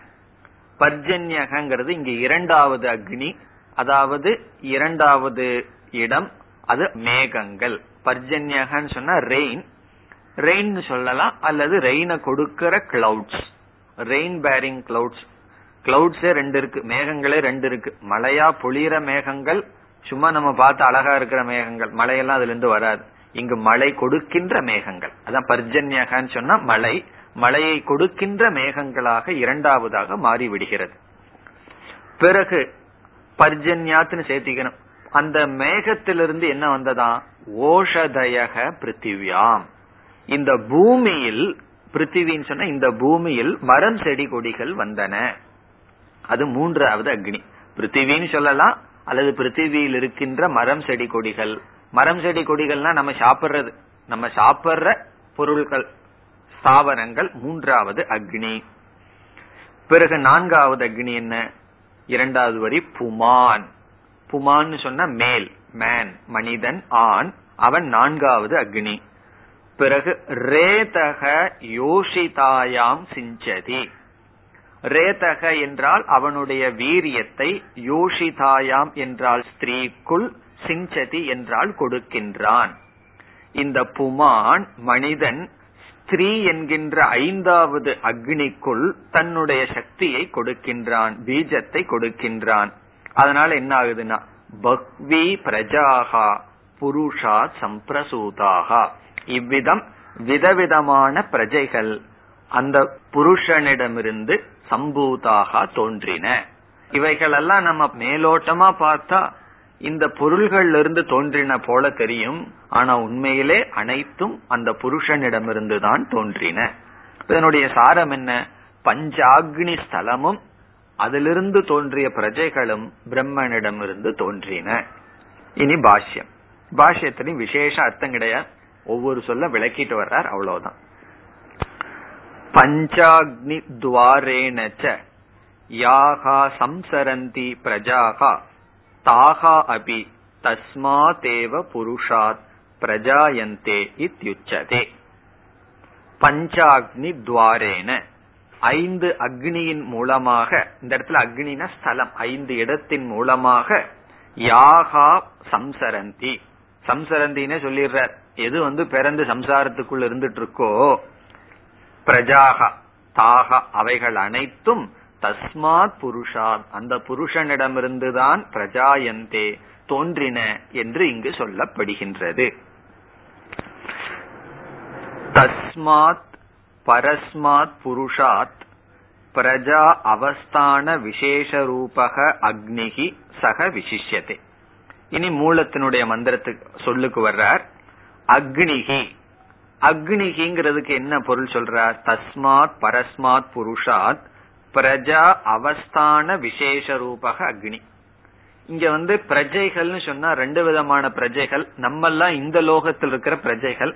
பர்ஜன்யகங்கிறது இங்க இரண்டாவது அக்னி அதாவது இரண்டாவது இடம் அது மேகங்கள். பர்ஜன்யகன்னு சொன்னா ரெயின் ரெயின் சொல்லலாம் அல்லது ரெயினை கொடுக்கிற கிளவுட்ஸ் ரெயின் பேரிங் கிளவுட்ஸ் கிளவுட்ஸே ரெண்டு இருக்கு மேகங்களே ரெண்டு இருக்கு. மழையா பொழியிற மேகங்கள் சும்மா நம்ம பார்த்து அழகா இருக்கிற மேகங்கள். மழையெல்லாம் அதுல இருந்து வராது. இங்கு மழை கொடுக்கின்ற மேகங்கள். அதான் பர்ஜன்யகன்னு சொன்னா மழை. மழையை கொடுக்கின்ற மேகங்களாக இரண்டாவதாக மாறிவிடுகிறது. பிறகு பர்ஜன்யாத்துன்னு சேர்த்திக்கணும். அந்த மேகத்திலிருந்து என்ன வந்ததா? ஓஷதயக பிருத்திவியாம். இந்த பூமியில் பிருத்திவின்னு சொன்னா இந்த பூமியில் மரம் செடி கொடிகள் வந்தன. அது மூன்றாவது அக்னி. பிருத்திவின்னு சொல்லலாம் அல்லது பிருத்திவியில் இருக்கின்ற மரம் செடி கொடிகள். மரம் செடி கொடிகள்னா நம்ம சாப்பிடுறது. நம்ம சாப்பிடுற பொருள்கள். தாவரங்கள் மூன்றாவது அக்னி. பிறகு நான்காவது அக்னி என்ன? இரண்டாவது வரி புமான். புமான்னு சொன்ன மேல் மேன் மனிதன் ஆண் அவன் நான்காவது அக்னி. பிறகு ரேதக யோஷிதாயாம் சிஞ்சதி. ரேதக என்றால் அவனுடைய வீரியத்தை யோஷிதாயாம் என்றால் ஸ்திரீக்குள் சிஞ்சதி என்றால் கொடுக்கின்றான். இந்த புமான் மனிதன் ஸ்திரீ என்கின்ற ஐந்தாவது அக்னிக்குள் தன்னுடைய சக்தியை கொடுக்கின்றான் பீஜத்தை கொடுக்கின்றான். அதனால என்ன ஆகுதுன்னா பக்வி பிரஜாகா புருஷா சம்பிரசூதாகா. இவ்விதம் விதவிதமான பிரஜைகள் அந்த புருஷனிடமிருந்து சம்பூதாக தோன்றின. இவைகளெல்லாம் நம்ம மேலோட்டமா பார்த்தா இந்த பொருள்கள்ல இருந்து தோன்றின போல தெரியும். ஆனா உண்மையிலே அனைத்தும் அந்த புருஷனிடமிருந்து தான் தோன்றின இதனுடைய சாரம் என்ன? பஞ்சாக்னி ஸ்தலமும் அதிலிருந்து தோன்றிய பிரஜைகளும் பிரம்மனிடமிருந்து தோன்றின. இனி பாஷ்யம். பாஷ்யத்திலையும் விசேஷ அர்த்தம் கிடையாது. ஒவ்வொரு சொல்ல விளக்கிட்டு வர்றார் அவ்வளவுதான். பஞ்சாக்னி துவாரேனச்ச யாகா சம்சரந்தி பிரஜாகா. தாகா அபி தஸ்மாதேவ புருஷாத் பிரஜாயந்தே இத்தியுச்சதே பஞ்சாக்னி துவாரேன. ஐந்து அக்னியின் மூலமாக இந்த இடத்துல அக்னின ஸ்தலம் ஐந்து இடத்தின் மூலமாக யாகா சம்சரந்தி. சம்சரந்தின்னு சொல்லிடுறார் எது வந்து பிறந்து சம்சாரத்துக்குள் இருந்துட்டு இருக்கோ பிரஜாகா தாகா அவைகள் அனைத்தும் தஸ்மாத் புருஷாத். அந்த புருஷனிடமிருந்துதான் பிரஜாயந்தே தோன்றின என்று இங்கு சொல்லப்படுகின்றது. தஸ்மாத் பரஸ்மாத் புருஷாத் பிரஜா அவஸ்தான விசேஷ ரூபக அக்னிகி சக விசிஷ்யதே. இனி மூலத்தினுடைய மந்திரத்துக்கு சொல்லுக்கு வர்றார். அக்னிகி அக்னிகிங்கிறதுக்கு என்ன பொருள் சொல்றார்? தஸ்மாத் பரஸ்மாத் புருஷாத் பிரஜா அவஸ்தான விசேஷ ரூபக அக்னி. இங்க வந்து பிரஜைகள்னு சொன்னா ரெண்டு விதமான பிரஜைகள். நம்மெல்லாம் இந்த லோகத்தில் இருக்கிற பிரஜைகள்.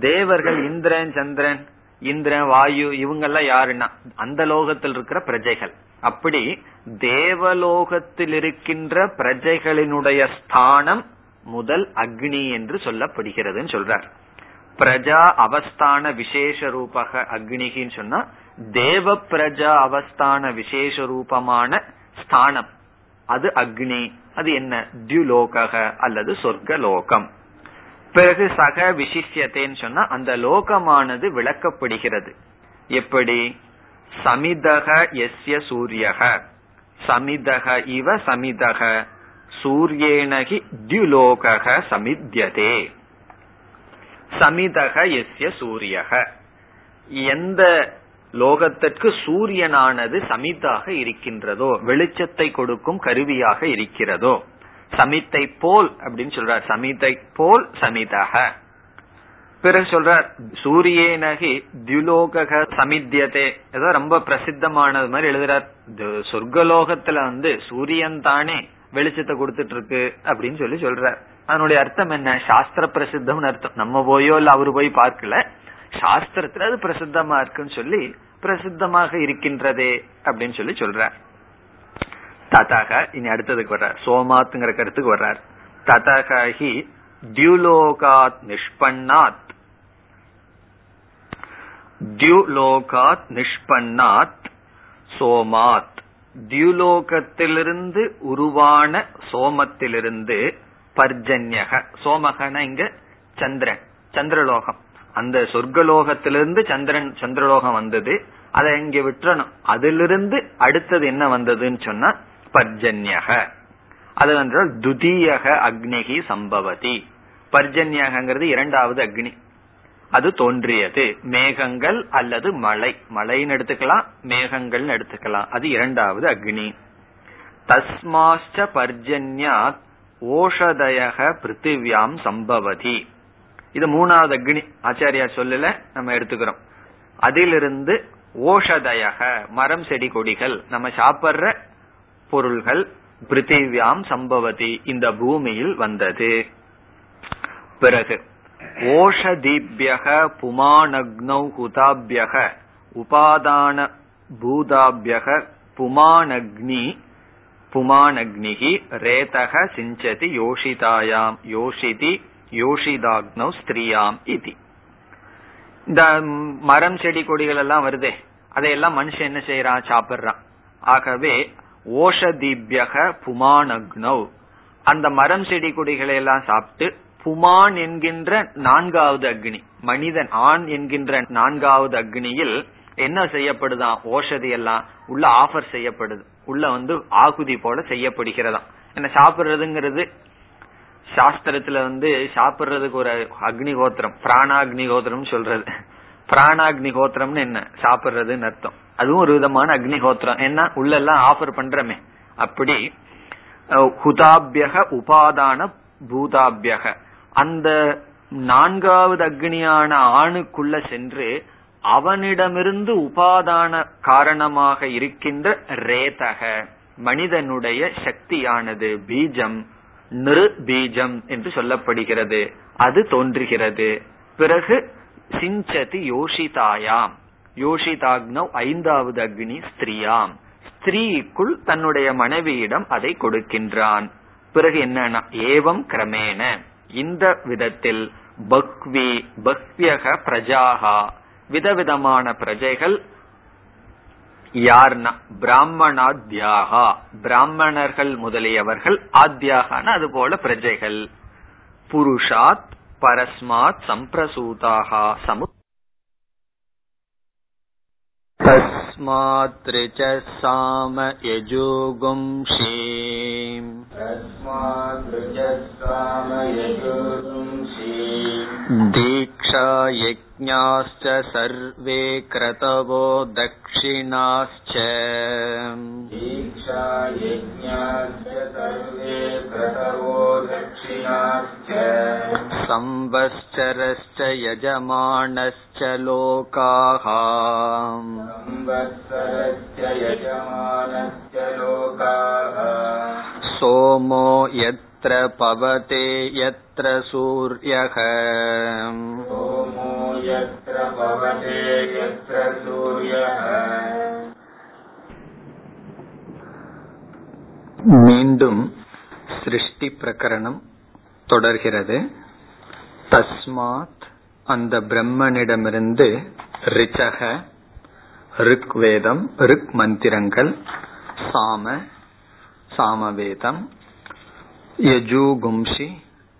தேவர்கள் இந்திரன் சந்திரன் இந்திரன் வாயு இவங்கெல்லாம் யாருன்னா? அந்த லோகத்தில் இருக்கிற பிரஜைகள். அப்படி தேவலோகத்தில் இருக்கின்ற பிரஜைகளினுடைய ஸ்தானம் முதல் அக்னி என்று சொல்லப்படுகிறதுன்னு சொல்றார். பிரஜா அவஸ்தான விசேஷ ரூபக அக்னிகின்னு சொன்னா தேவ பிரஜா அவஸ்தான விசேஷ ரூபமான ஸ்தானம். அது அக்னி அது என்ன? தியுலோக அல்லது சொர்க்க லோகம் பிறகு சக விசிஷ்யத்தேன்னு சொன்னா அந்த லோகமானது விளக்கப்படுகிறது. எப்படி? சமிதக எஸ்ய சூரியக. சமிதக இவ சமிதக. சூரியேனகி தியுலோக சமித்யதே. சமிதக எஸ்ய சூரியக. எந்த லோகத்திற்கு சூரியனானது சமிதாக இருக்கின்றதோ வெளிச்சத்தை கொடுக்கும் கருவியாக இருக்கிறதோ சமித்தை போல் அப்படின்னு சொல்றார். சமிதை போல் சமிதக. பிறகு சொல்றார் சூரியனகி தியுலோக சமித்தியதே ஏதோ ரொம்ப பிரசித்தமானது மாதிரி எழுதுறார். சொர்க்கலோகத்துல வந்து சூரியன் தானே வெளிச்சத்தை கொடுத்துட்டு இருக்கு அப்படின்னு சொல்லி சொல்றார். அதனுடைய அர்த்தம் என்ன? சாஸ்திர பிரசித்தம்னு அர்த்தம். நம்ம போயோ இல்ல அவரு போய் பார்க்கல. சாஸ்திரத்துல அது பிரசித்தமா இருக்குன்னு சொல்லி பிரசித்தமாக இருக்கின்றதே அப்படின்னு சொல்லி சொல்றார். ததாக இனி அடுத்ததுக்கு வர்றார். சோமாத்துங்கிற கருத்துக்கு வர்றார். ததக ஹி தியுலோகாத் நிஷ்பன்னாத். தியுலோகாத் நிஷ்பன்னாத் சோமாத். தியுலோகத்திலிருந்து உருவான சோமத்திலிருந்து பர்ஜன்யக. சோமகன இங்க சந்திரன் சந்திரலோகம். அந்த சொர்க்கலோகத்திலிருந்து சந்திரன் சந்திரலோகம் வந்தது. அதை இங்க விட்டுறணும். அதிலிருந்து அடுத்தது என்ன வந்ததுன்னு சொன்னா பர்ஜன்யக. அது வந்து துதியக அக்னிகி சம்பவதி. பர்ஜன்யகங்கிறது இரண்டாவது அக்னி. அது தோன்றியது. மேகங்கள் அல்லது மழை மழைன்னு எடுத்துக்கலாம் மேகங்கள்னு எடுத்துக்கலாம். அது இரண்டாவது அக்னி. தஸ்மாச்ச பர்ஜன்யாத் ஓஷதயக பிருத்திவியாம் சம்பவதி. இது மூணாவது அக்னி. ஆச்சாரியா சொல்லல நம்ம எடுத்துக்கிறோம். அதிலிருந்து ஓஷதயக மரம் செடி கொடிகள். நம்ம சாப்பிடுற பொருள்கள் பிருத்திவியாம் சம்பவதி இந்த பூமியில் வந்தது. பிறகு ஓஷதீபியக புமானக்னௌ குதாபியக உபாதான பூதாபியக புமானக்னி புமானக்னிகி ரேதக சிஞ்சதி யோஷிதாயாம் யோஷிதி யோஷிதாக்னௌ ஸ்திரியாம் இது. இந்த மரம் செடி கொடிகள் எல்லாம் வருதே. அதையெல்லாம் மனுஷன் என்ன செய்யறான் சாப்பிடுறான். ஆகவே ஓஷதீபியக புமானக்னௌ. அந்த மரம் செடி கொடிகளை எல்லாம் சாப்பிட்டு புமான் என்கின்ற நான்காவது அக்னி மனிதன் ஆண் என்கின்ற நான்காவது அக்னியில் என்ன செய்யப்படுதான்? ஓஷதி எல்லாம் உள்ள ஆஃபர் செய்யப்படுது. உள்ள வந்து ஆகுதி போல செய்யப்படுகிறதாம். என்ன சாப்பிடுறதுங்கிறது சாஸ்திரத்துல வந்து சாப்பிடுறதுக்கு ஒரு அக்னிகோத்திரம் பிராணாக்னிகோத்திரம் சொல்றது. பிராணாக்னிகோத்திரம்னு என்ன? சாப்பிடுறதுன்னு அர்த்தம். அதுவும் ஒரு விதமான அக்னிகோத்திரம் என்ன உள்ள எல்லாம் ஆஃபர் பண்றமே. அப்படி ஹுதாபியக உபாதான பூதாபியக. அந்த நான்காவது அக்னியான ஆணுக்குள்ள சென்று அவனிடமிருந்து உபாதான காரணமாக இருக்கின்ற ரேதக மனிதனுடைய சக்தியானது பீஜம். நிருபீஜம் என்று சொல்லப்படுகிறது. அது தோன்றுகிறது. பிறகு சிஞ்சதி யோஷிதாயாம். யோஷிதாக்னவ் ஐந்தாவது அக்னி ஸ்திரியாம். ஸ்திரீக்குள் தன்னுடைய மனைவியிடம் அதை கொடுக்கின்றான். பிறகு என்னன்னா ஏவம் கிரமேண. இந்த விதத்தில் பக்வி பக்வியக பிரஜாகா. விதவிதமான பிரஜைகள் யார்னா பிராமணாத்யாகா பிராமணர்கள் முதலியவர்கள் ஆத்யாகான அது போல பிரஜைகள் புருஷாத் பரஸ்மாத் சம்பிரசூதாக சமு तस्मात् साम यजुगुंषी दीक्षा यज्ञाश्च सर्वे क्रतवो दक्षिणाश्च दीक्षा यज्ञाश्च सर्वे क्रतवो दक्षिणाश्च संवत्सरश्च यजमानश्च लोकाः संवत्सरश्च यजमानश्च लोकाः सोमो यत्र पवते यत्र सूर्यः सोमो यत्र पवते यत्र सूर्यः மீண்டும் சிருஷ்டி பிரகரணம் தொடர்கிறது தஸ்மாத் அந்த பிரம்மனிடமிருந்து ரிச்சக ரிக் வேதம் ரிக் மந்திரங்கள் சாம சாமவேதம் யஜூகும்ஷி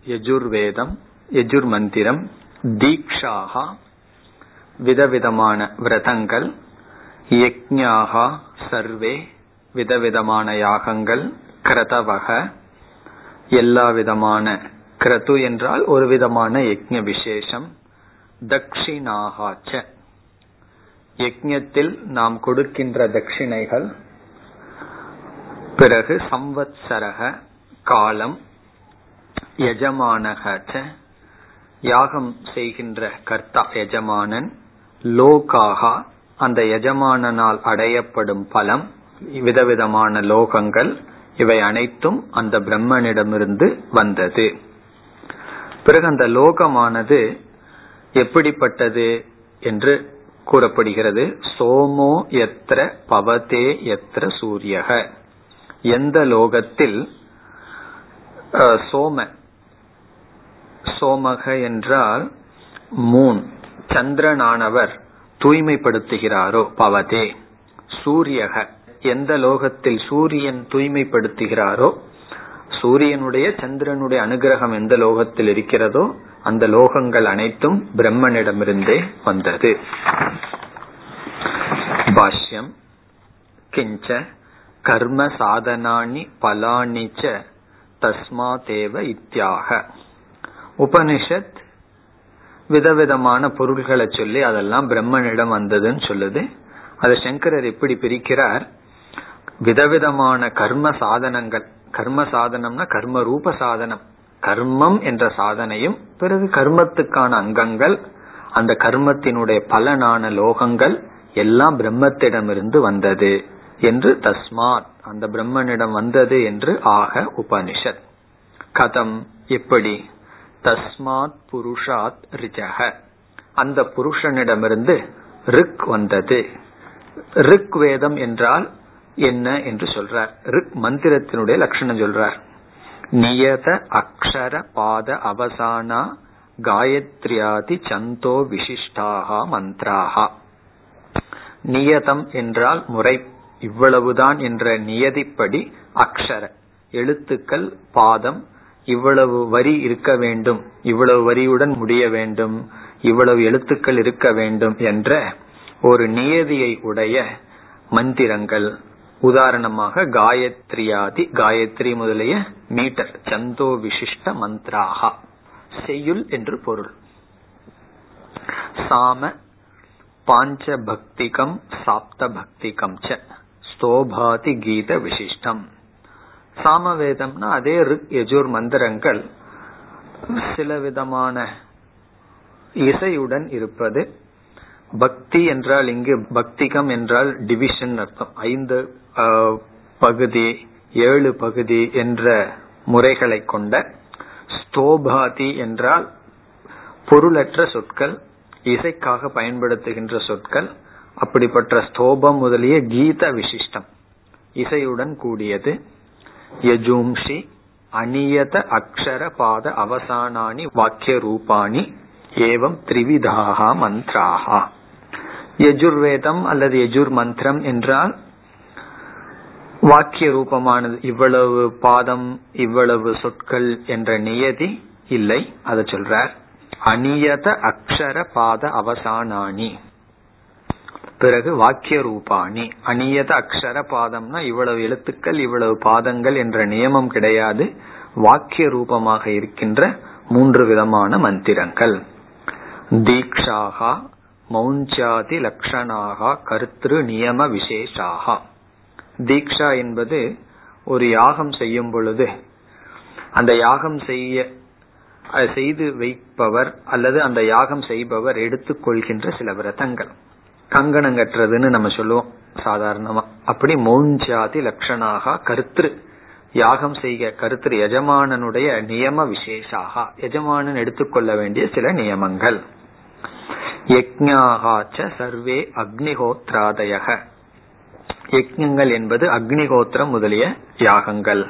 யஜுர்வேதம் யஜுர் மந்திரம் தீக்ஷாகா விதவிதமான விரதங்கள் யக்ஞாகா சர்வே விதவிதமான யாகங்கள் கிரதவக எல்லா விதமான கிரது என்றால் ஒரு விதமான யக்ஞ விசேஷம் தக்ஷிணாகாச்ச. யக்ஞத்தில் நாம் கொடுக்கின்ற தட்சிணைகள் பிறகு சம்வத்சரக காலம் எஜமானகச்ச யாகம் செய்கின்ற கர்த்தா எஜமானன் லோகாகா அந்த எஜமானனால் அடையப்படும் பலம் விதவிதமான லோகங்கள் இவை அனைத்தும் அந்த பிரம்மனிடமிருந்து வந்தது. பிறகு அந்த லோகமானது எப்படிப்பட்டது என்று கூறப்படுகிறது. சோமோ எத்திர பவதே எத்திர சூரியக. எந்த லோகத்தில் சோம சோமக என்றால் மூன் சந்திரனானவர் தூய்மைப்படுத்துகிறாரோ? பவதே. சூரியக. எந்த லோகத்தில் சூரியன் தூய்மைப்படுத்துகிறாரோ? சூரியனுடைய சந்திரனுடைய அனுகிரகம் எந்த லோகத்தில் இருக்கிறதோ அந்த லோகங்கள் அனைத்தும் பிரம்மனிடமிருந்தே வந்தது. பாஷ்யம். கிஞ்ச. கர்ம சாதனானி பலானிச்ச தஸ்மாதேவ இத்தியாக. உபனிஷத் விதவிதமான பொருள்களை சொல்லி அதெல்லாம் பிரம்மனிடம் வந்ததுன்னு சொல்லுது. அது சங்கரர் எப்படி பிரிக்கிறார்? விதவிதமான கர்ம சாதனங்கள். கர்ம சாதனம்னா கர்ம ரூப சாதனம். கர்மம் என்ற சாதனையும் பிறகு கர்மத்துக்கான அங்கங்கள் அந்த கர்மத்தினுடைய பலனான லோகங்கள் எல்லாம் பிரம்மத்திடமிருந்து வந்தது என்று தஸ்மாத் அந்த பிரம்மனிடம் வந்தது என்று ஆக உபனிஷத். கதம் எப்படி? தஸ்மாத் புருஷாத் ரிஜக அந்த புருஷனிடமிருந்து ரிக் வந்தது. ரிக் வேதம் என்றால் என்ன என்று சொல்றார். ரிக் மந்திரத்தினுடைய லட்சணம் சொல்றார். நியத அக்ஷர பாத அவசானா காயத்ரியாதி சந்தோ விசிஷ்டாகா மந்திராகா. நியதம் என்றால் முறை. இவ்வளவுதான் என்ற நியதிப்படி அக்ஷர. எழுத்துக்கள் பாதம் இவ்வளவு வரி இருக்க வேண்டும் இவ்வளவு வரியுடன் முடிய வேண்டும் இவ்வளவு எழுத்துக்கள் இருக்க வேண்டும் என்ற ஒரு நியதியை உடைய மந்திரங்கள். உதாரணமாக காயத்ரியாதி காயத்ரி முதலிய மீட்டர் சந்தோ விசிஷ்ட மந்த்ராகா செய்யுள் என்று பொருள். சாம பாஞ்ச பக்திகம் சாப்த பக்திகம் ச ஸ்தோபாதி கீத விசிஷ்டம். சாமவேதம்னா அதே ரிக் எஜூர் மந்திரங்கள். சில விதமான இசையுடன் இருப்பது. பக்தி என்றால் இங்கு பக்திகம் என்றால் டிவிஷன் அர்த்தம். ஐந்து பகுதி ஏழு பகுதி என்ற முறைகளை கொண்ட ஸ்தோபாதி என்றால் பொருளற்ற சொற்கள் இசைக்காக பயன்படுத்துகின்ற சொற்கள் அப்படிப்பட்ட ஸ்தோபம் முதலிய கீத விசிஷ்டம். இசையுடன் கூடியது. யஜூம்ஷி அநியத அக்ஷர பாத அவசானானி வாக்கிய ரூபாணி ஏவம் த்ரிவிதாக மந்த்ராகா யஜுர்வேதம் அல்லது யஜுர் மந்திரம் என்றால் வாக்கிய ரூபமானது இவ்வளவு பாதம் இவ்வளவு சொற்கள் என்ற நியதி இல்லை. அதை சொல்றார். அநியத அக்ஷர பாத அவசானானி. பிறகு வாக்கிய ரூபாணி அநியத அக்ஷர பாதம்னா இவ்வளவு எழுத்துக்கள் இவ்வளவு பாதங்கள் என்ற நியமம் கிடையாது. வாக்கிய ரூபமாக இருக்கின்ற மூன்று விதமான மந்திரங்கள். தீக்ஷாகா மௌஞ்சாதி லக்ஷணாகா கருத்திரு நியம விசேஷாகா. தீக்ஷா என்பது ஒரு யாகம் செய்யும் பொழுது அந்த யாகம் செய்ய செய்து வைப்பவர் அல்லது அந்த யாகம் செய்பவர் எடுத்துக்கொள்கின்ற சில விரதங்கள். கங்கணம் கட்டுறதுன்னு நம்ம சொல்லுவோம் சாதாரணமா. அப்படி மௌஞ்சாதி லட்சணாக கருத்திரு யாகம் செய்க கருத்திரு எஜமானனுடைய நியம விசேஷாக. எஜமானன் எடுத்துக்கொள்ள வேண்டிய சில நியமங்கள். யக்ஞாகாச்ச சர்வே அக்னிஹோத்ராதயக. யக்ஞங்கள் என்பது அக்னிஹோத்திரம் முதலிய யாகங்கள்.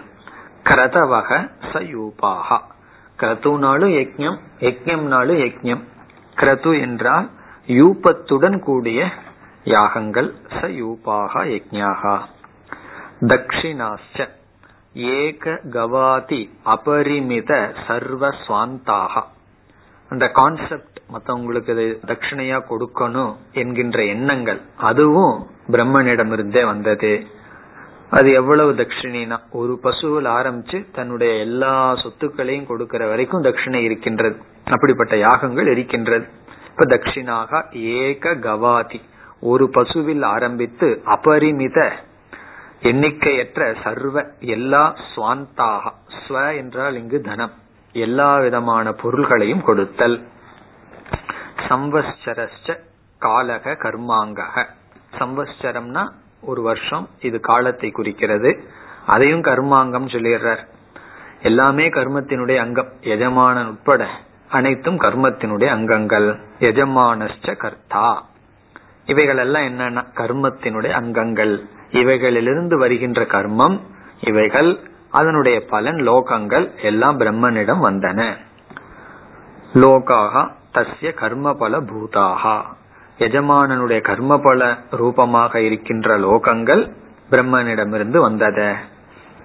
கிரதவக சயூபாக. கிரதுனாலும் யக்ஞம் யக்ஞம்னாலும் யக்ஞம். கிரது என்றால் யூபத்துடன் கூடிய யாகங்கள் ச யூபாக யஜ்ஞாகா. தக்ஷிணாச்ச ஏக கவாதி அபரிமித சர்வ சுவாந்தாக அந்த கான்செப்ட் மற்றவங்களுக்கு இது தட்சிணையா கொடுக்கணும் என்கின்ற எண்ணங்கள் அதுவும் பிரம்மனிடமிருந்தே வந்தது. அது எவ்வளவு தட்சிணினா ஒரு பசுவில் ஆரம்பிச்சு தன்னுடைய எல்லா சொத்துக்களையும் கொடுக்கிற வரைக்கும் தட்சிணை இருக்கின்றது. அப்படிப்பட்ட யாகங்கள் இருக்கின்றது. இப்ப தட்சிணாக ஏக கவாதி. ஒரு பசுவில் ஆரம்பித்து அபரிமித எண்ணிக்கையற்ற சர்வ எல்லா சுவாந்தாக. ஸ்வ என்றால் இங்கு தனம். எல்லா விதமான பொருள்களையும் கொடுத்தல். சம்வத்சரஸ்ச காலக கர்மாங்கக. சம்வத்சரம்னா ஒரு வருஷம் இது காலத்தை குறிக்கிறது. அதையும் கர்மாங்கம் சொல்லிடுறார். எல்லாமே கர்மத்தினுடைய அங்கம். எஜமானன் உட்பட அனைத்தும் கர்மத்தினுடைய அங்கங்கள். எஜமானஸ்ட கர்த்தா. இவைகள் எல்லாம் என்னன்னா கர்மத்தினுடைய அங்கங்கள். இவைகளிலிருந்து வருகின்ற கர்மம் இவைகள் அதனுடைய பலன் லோகங்கள் எல்லாம் பிரம்மனிடம் வந்தன. லோகாக தஸ்ய கர்மபல பூதாகா எஜமானனுடைய கர்மபல ரூபமாக இருக்கின்ற லோகங்கள் பிரம்மனிடமிருந்து வந்தத.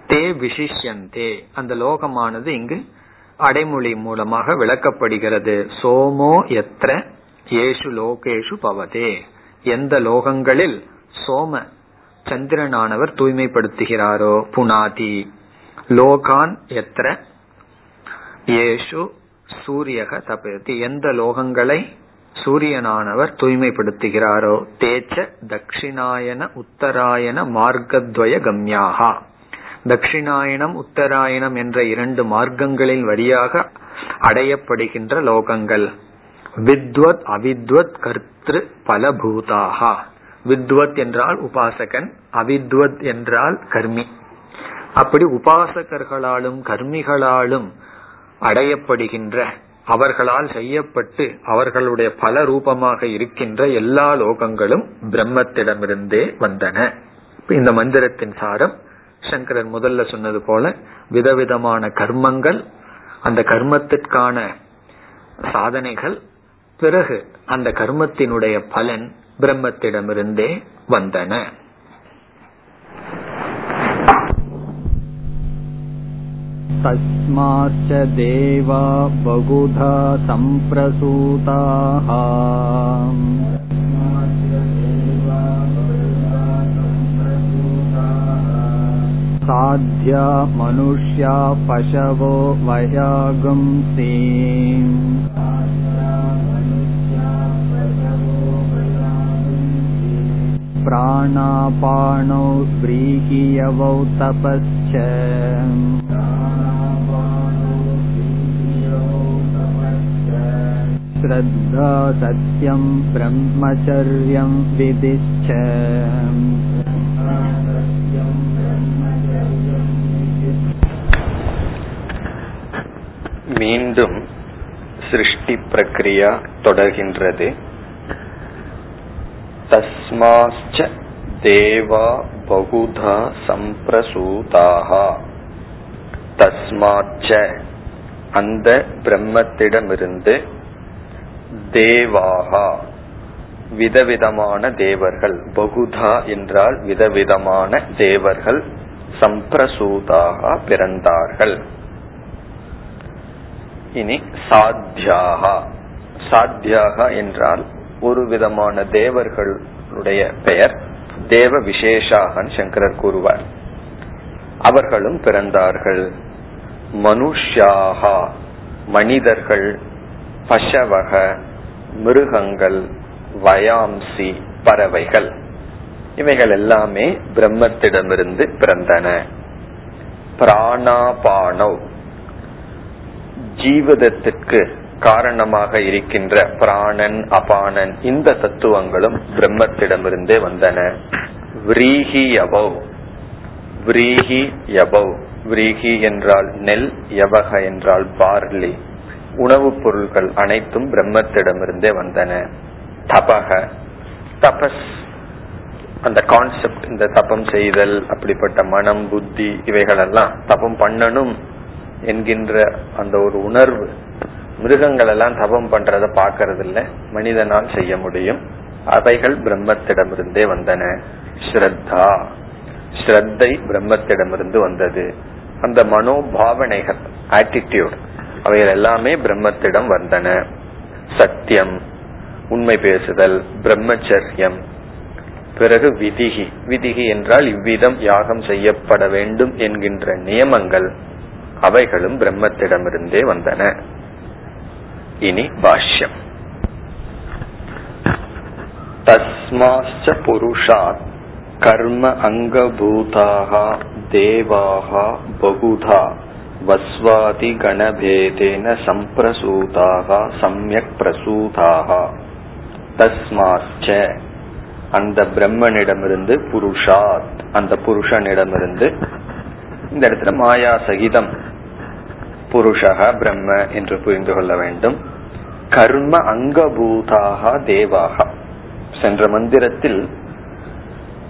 தே விசிஷ்யந்தே. அந்த லோகமானது இங்கு அடைமொழி மூலமாக விளக்கப்படுகிறது. சோமோ எத்திர ஏஷு லோகேஷு பவதே. எந்த லோகங்களில் சோம சந்திரனானவர் தூய்மைப்படுத்துகிறாரோ? புனாதி. லோகான் எத்திர ஏஷு சூரியக தபதி எந்த லோகங்களை சூரியனானவர் தூய்மைப்படுத்துகிறாரோ? தேச்ச தட்சிணாயன உத்தராயண மார்க்கத்வய கம்யாகா தட்சிணாயனம் உத்தராயணம் என்ற இரண்டு மார்க்கங்களின் வழியாக அடையப்படுகின்ற லோகங்கள். வித்வத் அவித்வத் கர்த்திரு பலபூதாகா வித்வத் என்றால் உபாசகன் அவித்வத் என்றால் கர்மி. அப்படி உபாசகர்களாலும் கர்மிகளாலும் அடையப்படுகின்ற அவர்களால் செய்யப்பட்டு அவர்களுடைய பல ரூபமாக இருக்கின்ற எல்லா லோகங்களும் பிரம்மத்திடமிருந்தே வந்தன. இந்த மந்திரத்தின் சாரம் சங்கரர் முதல்ல சொன்னது போல விதவிதமான கர்மங்கள் அந்த கர்மத்திற்கான சாதனைகள் பிறகு அந்த கர்மத்தினுடைய பலன் பிரம்மத்திடமிருந்தே வந்தன तस्माच्च देवा बहुधा सम्प्रसूताः साध्या मनुष्या पशवो वयागुंसि प्राणापाणौ व्रीहियवौ तपश्च श्रद्धा सत्यं ब्रह्मचर्यं विदिश्च மீண்டும் சிருஷ்டி பிரக்ரியா தொடர்கின்றது. தஸ்மாச்ச தேவா பகுதா சம்பிரசூதாக தஸ்மாச்ச அந்த பிரம்மத்திடமிருந்து தேவாகா விதவிதமான தேவர்கள் பகுதா என்றால் விதவிதமான தேவர்கள் சம்பிரசூதாக பிறந்தார்கள். இனி சாத்தியாகா சாத்தியாகா என்றால் ஒரு விதமான தேவர்களுடைய பெயர் தேவ விசேஷாகன் சங்கரர் கூறுவார். அவர்களும் பிறந்தார்கள். மனுஷாகா மனிதர்கள் பசவக மிருகங்கள் வயாம்சி பறவைகள். இவைகள் எல்லாமே பிரம்மத்திடமிருந்து பிறந்தன. பிராணாபானவ் ஜீவிதத்திற்கு காரணமாக இருக்கின்ற பிராணன் அபானன் இந்த தத்துவங்களும் பிரம்மத்திடமிருந்தே வந்தன. விரீகி யபவ் விரீகி யபவ் விரீகி என்றால் நெல் யவக என்றால் பார்லி. உணவுப் பொருள்கள் அனைத்தும் பிரம்மத்திடமிருந்தே வந்தன. தபக தபஸ். அந்த கான்செப்ட் இந்த தபம் செய்தல் அப்படிப்பட்ட மனம் புத்தி இவைகள் எல்லாம் தபம் பண்ணணும். என்கின்ற அந்த ஒரு உணர்வு மிருகங்கள் எல்லாம் தபம் பண்றத பாக்கிறது இல்ல மனிதனால் செய்ய முடியும். அவைகள் பிரம்மத்திடமிருந்தே வந்தன. ஸ்ரத்தா. ஸ்ரத்தை பிரம்மத்திடமிருந்து வந்தது. அந்த மனோபாவனைகள் ஆட்டிடியூட் அவைகள் எல்லாமே பிரம்மத்திடம் வந்தன. சத்தியம் உண்மை பேசுதல் பிரம்மச்சரியம். பிறகு விதிகி. விதிகி என்றால் இவ்விதம் யாகம் செய்யப்பட வேண்டும் என்கின்ற நியமங்கள். அவைகளும் பிரம்மத்திடமிருந்தே வந்தன. இனி பாஷ்யம். தஸ்மாச்ச புருஷாத் கர்ம அங்கபூதாக தேவாக பகுதா வஸ்வாதி கணபேதேன சம்பிரசூதாக சமயக் பிரசூதாக தஸ்மாச்ச அந்த பிரம்மனிடமிருந்து புருஷாத் அந்த புருஷனிடமிருந்து இந்த இடத்துல மாயா சகிதம். புருஷகா பிரம்ம என்று புரிந்து கொள்ள வேண்டும். கர்ம அங்கபூதாக தேவாக சென்ற மந்திரத்தில்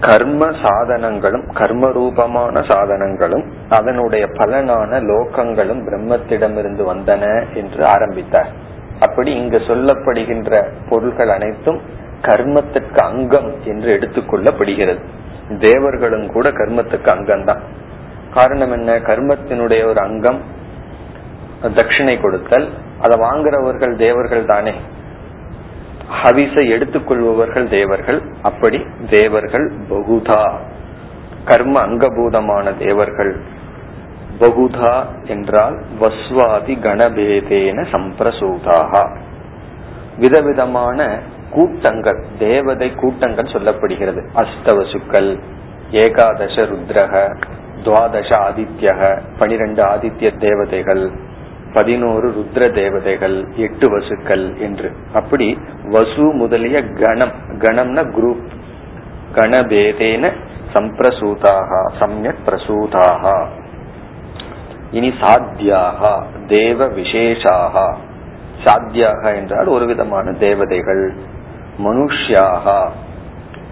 கர்ம சாதனங்களும் கர்ம ரூபமான சாதனங்களும் அதனுடைய பலனான லோகங்களும் பிரம்மத்திடமிருந்து வந்தன என்று ஆரம்பித்தார் அப்படி இங்கு சொல்லப்படுகின்ற பொருள்கள் அனைத்தும் கர்மத்துக்கு அங்கம் என்று எடுத்துக்கொள்ளப்படுகிறது தேவர்களும் கூட கர்மத்துக்கு அங்கம்தான். காரணம் என்ன? கர்மத்தினுடைய ஒரு அங்கம் தட்சிணை கொடுத்தல் அதை வாங்குறவர்கள் தேவர்கள் தானே. ஹவிசை எடுத்துக்கொள்பவர்கள் தேவர்கள் அப்படி தேவர்கள் பகுதா. கர்ம அங்கபூதமான தேவர்கள். பகுதா என்றால் வஸ்வாதி கணபேதேன சம்பிரசூதாக விதவிதமான கூட்டங்கள் தேவதை கூட்டங்கள் சொல்லப்படுகிறது. அஷ்டவசுக்கள் ஏகாதச ருத்ரக துவாதச ஆதித்யக பனிரெண்டு ஆதித்ய தேவதைகள். பதினோரு ருத்ர தேவதைகள் எட்டு வசுக்கள் என்று. அப்படி வசு முதலிய கணம் கணம்னா குரூப் கணபேதேன சம்பிரசூதாக சமயக் பிரசூதாக. இனி சாத்தியாக தேவ விசேஷாக. சாத்தியாக என்றால் ஒரு விதமான தேவதைகள். மனுஷ்யாக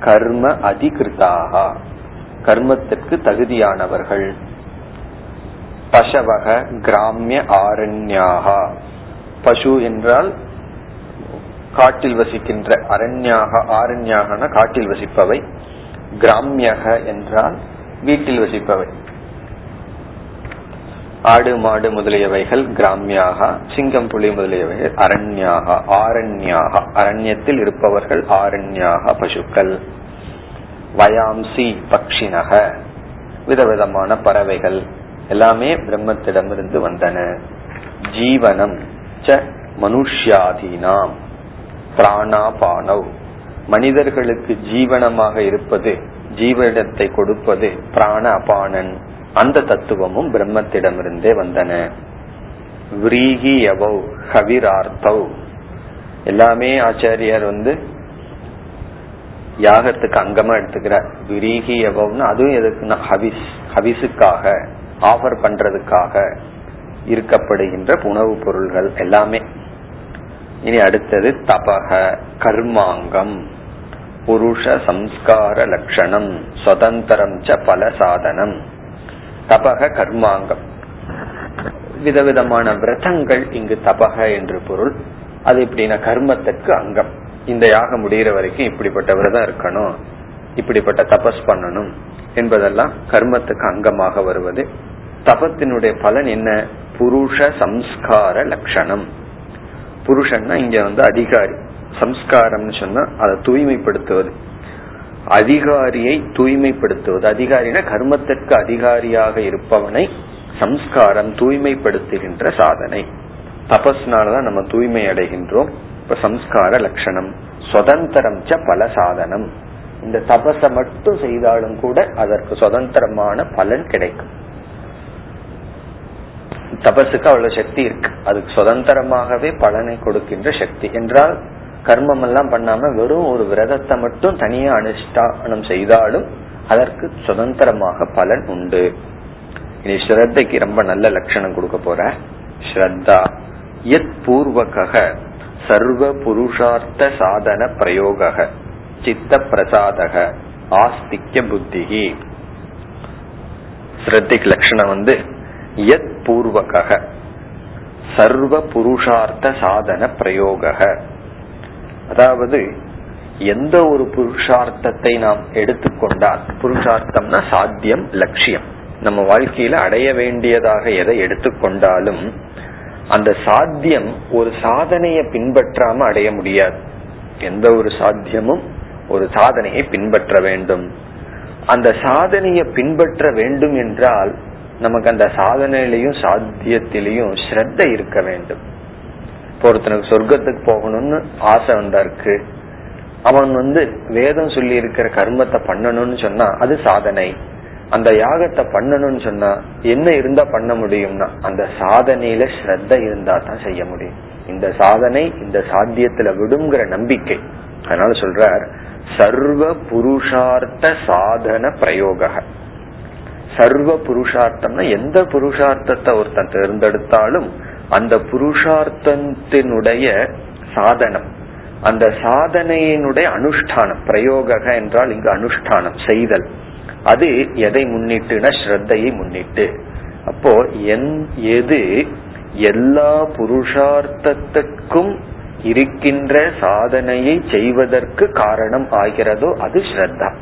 கர்ம அதிகிருத்தாக. கர்மத்திற்கு தகுதியானவர்கள். பசவக கிராமிய ஆரண்யாகா. பசு என்றால் காட்டில் வசிக்கின்ற அரண்யாக ஆரண்யாகன காட்டில் வசிப்பவை. கிராமியக என்றால் வீட்டில் வசிப்பவை. ஆடு மாடு முதலியவைகள் கிராமியாக சிங்கம் புலி முதலியவைகள் அரண்யாக ஆரண்யாக. அரண்யத்தில் இருப்பவர்கள் ஆரண்யாக பசுக்கள். வயாம்சி பக்ஷினக விதவிதமான பறவைகள். எல்லாமே பிரம்மத்திடமிருந்து வந்தன. ஜீவனம் ச மனுஷியாதீனாம். பிராணாபானவ். மனிதர்களுக்கு ஜீவனமாக இருப்பது ஜீவனத்தை கொடுப்பது பிராண அபானன் அந்த தத்துவமும் பிரம்மத்திடமிருந்தே வந்தன. விரீகியவௌ ஹவிரார்த்தவ் எல்லாமே ஆச்சாரியார் வந்து யாகத்துக்கு அங்கமா எடுத்துக்கிறார். விரீகி அதுவும் எதுக்குன்னா ஹவிஸ் ஹவிஸுக்காக. ஆஃபர் பண்றதுக்காக இருக்கப்படுகின்ற உணவுப் பொருள்கள் எல்லாமே. இனி அடுத்தது தபக கர்மாங்கம் புருஷ சம்ஸ்கார லட்சணம் சுதந்திரம் ச பல சாதனம். தபக கர்மாங்கம். விதவிதமான விரதங்கள் இங்கு தபக என்று பொருள். அது எப்படின்னா கர்மத்திற்கு அங்கம். இந்த யாகம் முடிகிற வரைக்கும் இப்படிப்பட்ட விரதம் இருக்கணும். இப்படிப்பட்ட தபஸ் பண்ணணும். என்பதெல்லாம் கர்மத்துக்கு அங்கமாக வருவது. தபத்தினுடைய பலன் என்ன? புருஷ சம்ஸ்கார லட்சணம் புருஷன்னா இங்க வந்து அதிகாரி. சம்ஸ்காரம்னு சொன்னா அதை தூய்மைப்படுத்துவது. அதிகாரியை தூய்மைப்படுத்துவது. அதிகாரினா கர்மத்திற்கு அதிகாரியாக இருப்பவனை சம்ஸ்காரம் தூய்மைப்படுத்துகின்ற சாதனை. தபஸ்னாலதான் நம்ம தூய்மை அடைகின்றோம் இப்ப சம்ஸ்கார லட்சணம் சுதந்திரம் ச பல சாதனம். இந்த தபச மட்டும் செய்தாலும் கூட அதற்கு சுதந்திரமான பலன் கிடைக்கும். தபசுக்கு அவ்வளவு சக்தி இருக்கு. அதுக்கு சுதந்திரமாகவே பலனை கொடுக்கின்ற சக்தி. என்றால் கர்மம் எல்லாம் பண்ணாம வெறும் ஒரு விரதத்தை மட்டும் தனியா அனுஷ்டானம் செய்தாலும் அதற்கு சுதந்திரமாக பலன் உண்டு. இனி ஸ்ரத்தைக்கு ரொம்ப நல்ல லட்சணம் கொடுக்க போற. ஸ்ரத்தா. எத் பூர்வக சர்வ புருஷார்த்த சாதன பிரயோக சித்த பிரசாதக ஆஸ்திக்ய புத்திகி. ஸ்ரத்திக் லட்சணம் வந்து எத் பூர்வக சர்வ புருஷார்த்த சாதன பிரயோக அதாவது எந்த ஒரு புருஷார்த்தத்தை நாம் எடுத்துக்கொண்டால் புருஷார்த்தம்னா சாத்தியம் லட்சியம். நம்ம வாழ்க்கையில அடைய வேண்டியதாக எதை எடுத்துக்கொண்டாலும் அந்த சாத்தியம் ஒரு சாதனையை பின்பற்றாம அடைய முடியாது. எந்த ஒரு சாத்தியமும் ஒரு சாதனையை பின்பற்ற வேண்டும். அந்த சாதனையை பின்பற்ற வேண்டும் என்றால் நமக்கு அந்த சாதனையிலையும் சாத்தியத்திலையும் ஸ்ரத்த இருக்க வேண்டும். இப்போ ஒருத்தனுக்கு சொர்க்கத்துக்கு போகணும்னு ஆசை வந்தா இருக்கு அவன் வந்து வேதம் சொல்லி இருக்கிற கர்மத்தை பண்ணணும்னு சொன்னா அது சாதனை. அந்த யாகத்தை பண்ணணும்னு சொன்னா என்ன இருந்தா பண்ண முடியும்னா அந்த சாதனையில ஸ்ரத்த இருந்தா தான் செய்ய முடியும். இந்த சாதனை இந்த சாத்தியத்துல விடுங்கிற நம்பிக்கை. அதனால சொல்றார் சர்வ புருஷார்த்த சாதன பிரயோக சர்வ புருஷார்த்தம்னா எந்த புருஷார்த்தத்தை ஒருத்தன் தேர்ந்தெடுத்தாலும் அந்த புருஷார்த்தத்தினுடைய சாதனம் அந்த சாதனையினுடைய அனுஷ்டானம் பிரயோக என்றால் இங்கு அனுஷ்டானம் செய்தல். அது எதை முன்னிட்டுனா ஸ்ரத்தையை முன்னிட்டு. அப்போ எது எல்லா புருஷார்த்தத்துக்கும் இருக்கின்ற சாதனையை செய்வதற்கு காரணம் ஆகிறதோ அது ஸ்ரத்தா.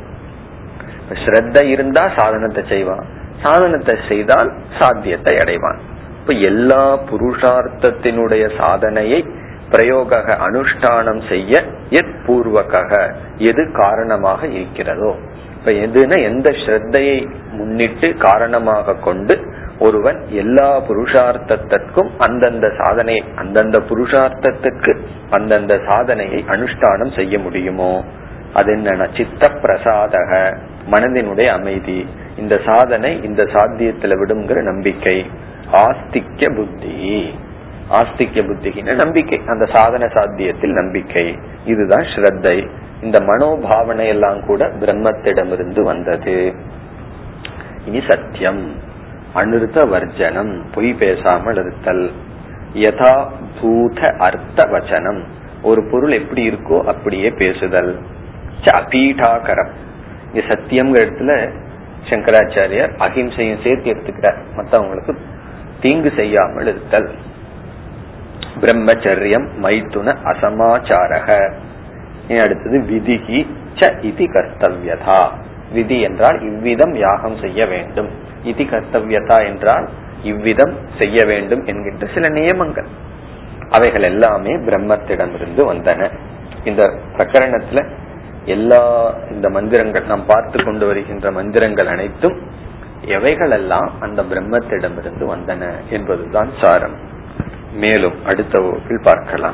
ஸ்ரத்த இருந்தா சாதனத்தை செய்வான். சாதனத்தை செய்தால் சாத்தியத்தை அடைவான். இப்ப எல்லா புருஷார்த்தத்தினுடைய சாதனையை பிரயோக அனுஷ்டானம் செய்ய எத் பூர்வக எது காரணமாக இருக்கிறதோ இப்ப எதுனா எந்த ஸ்ரத்தையை முன்னிட்டு காரணமாக கொண்டு ஒருவன் எல்லா புருஷார்த்தத்திற்கும் அந்தந்த சாதனையை அந்தந்த புருஷார்த்தத்துக்கு அந்தந்த சாதனையை அனுஷ்டானம் செய்ய முடியுமோ? அது என்னன்னா சித்த பிரசாதக மனதினுடைய அமைதி. இந்த சாதனை இந்த சாத்தியத்துல விடுங்கிற நம்பிக்கை. ஆஸ்திக்க புத்தி. ஆஸ்திக்க புத்திகின நம்பிக்கை. அந்த சாதன சாத்தியத்தில் நம்பிக்கை. இதுதான் ஸ்ரத்தை. இந்த மனோபாவனை எல்லாம் கூட பிரம்மத்திடமிருந்து வந்தது. இனி சத்தியம். அனிருத்த வர்ஜனம் பொய் பேசாமல் இருத்தல். யதா பூத அர்த்த வச்சனம் ஒரு பொருள் எப்படி இருக்கோ அப்படியே பேசுதல். அபீடாகரம். இங்க சத்தியம்ங்கிற இடத்துல சங்கராச்சாரியார் அகிம்சையும் சேர்த்து எடுத்துக்கிறார். மற்றவங்களுக்கு தீங்கு செய்யாமல் இருத்தல். பிரம்மச்சரியம் மைத்துன அசமாச்சாரக. அடுத்தது விதிகி ச இதி கர்த்தவியதா. விதி என்றால் இவ்விதம் யாகம் செய்ய வேண்டும். இதி கர்த்தவியதா என்றால் இவ்விதம் செய்ய வேண்டும் என்கின்ற சில நியமங்கள். அவைகள் எல்லாமே பிரம்மத்திடமிருந்து வந்தன. இந்த பிரகரணத்துல எல்லா இந்த மந்திரங்கள் நாம் பார்த்து கொண்டு வருகின்ற மந்திரங்கள் அனைத்தும் எவைகளெல்லாம் அந்த பிரம்மத்திடமிருந்து வந்தன என்பதுதான் சாரம். மேலும் அடுத்த வகுப்பில் பார்க்கலாம்.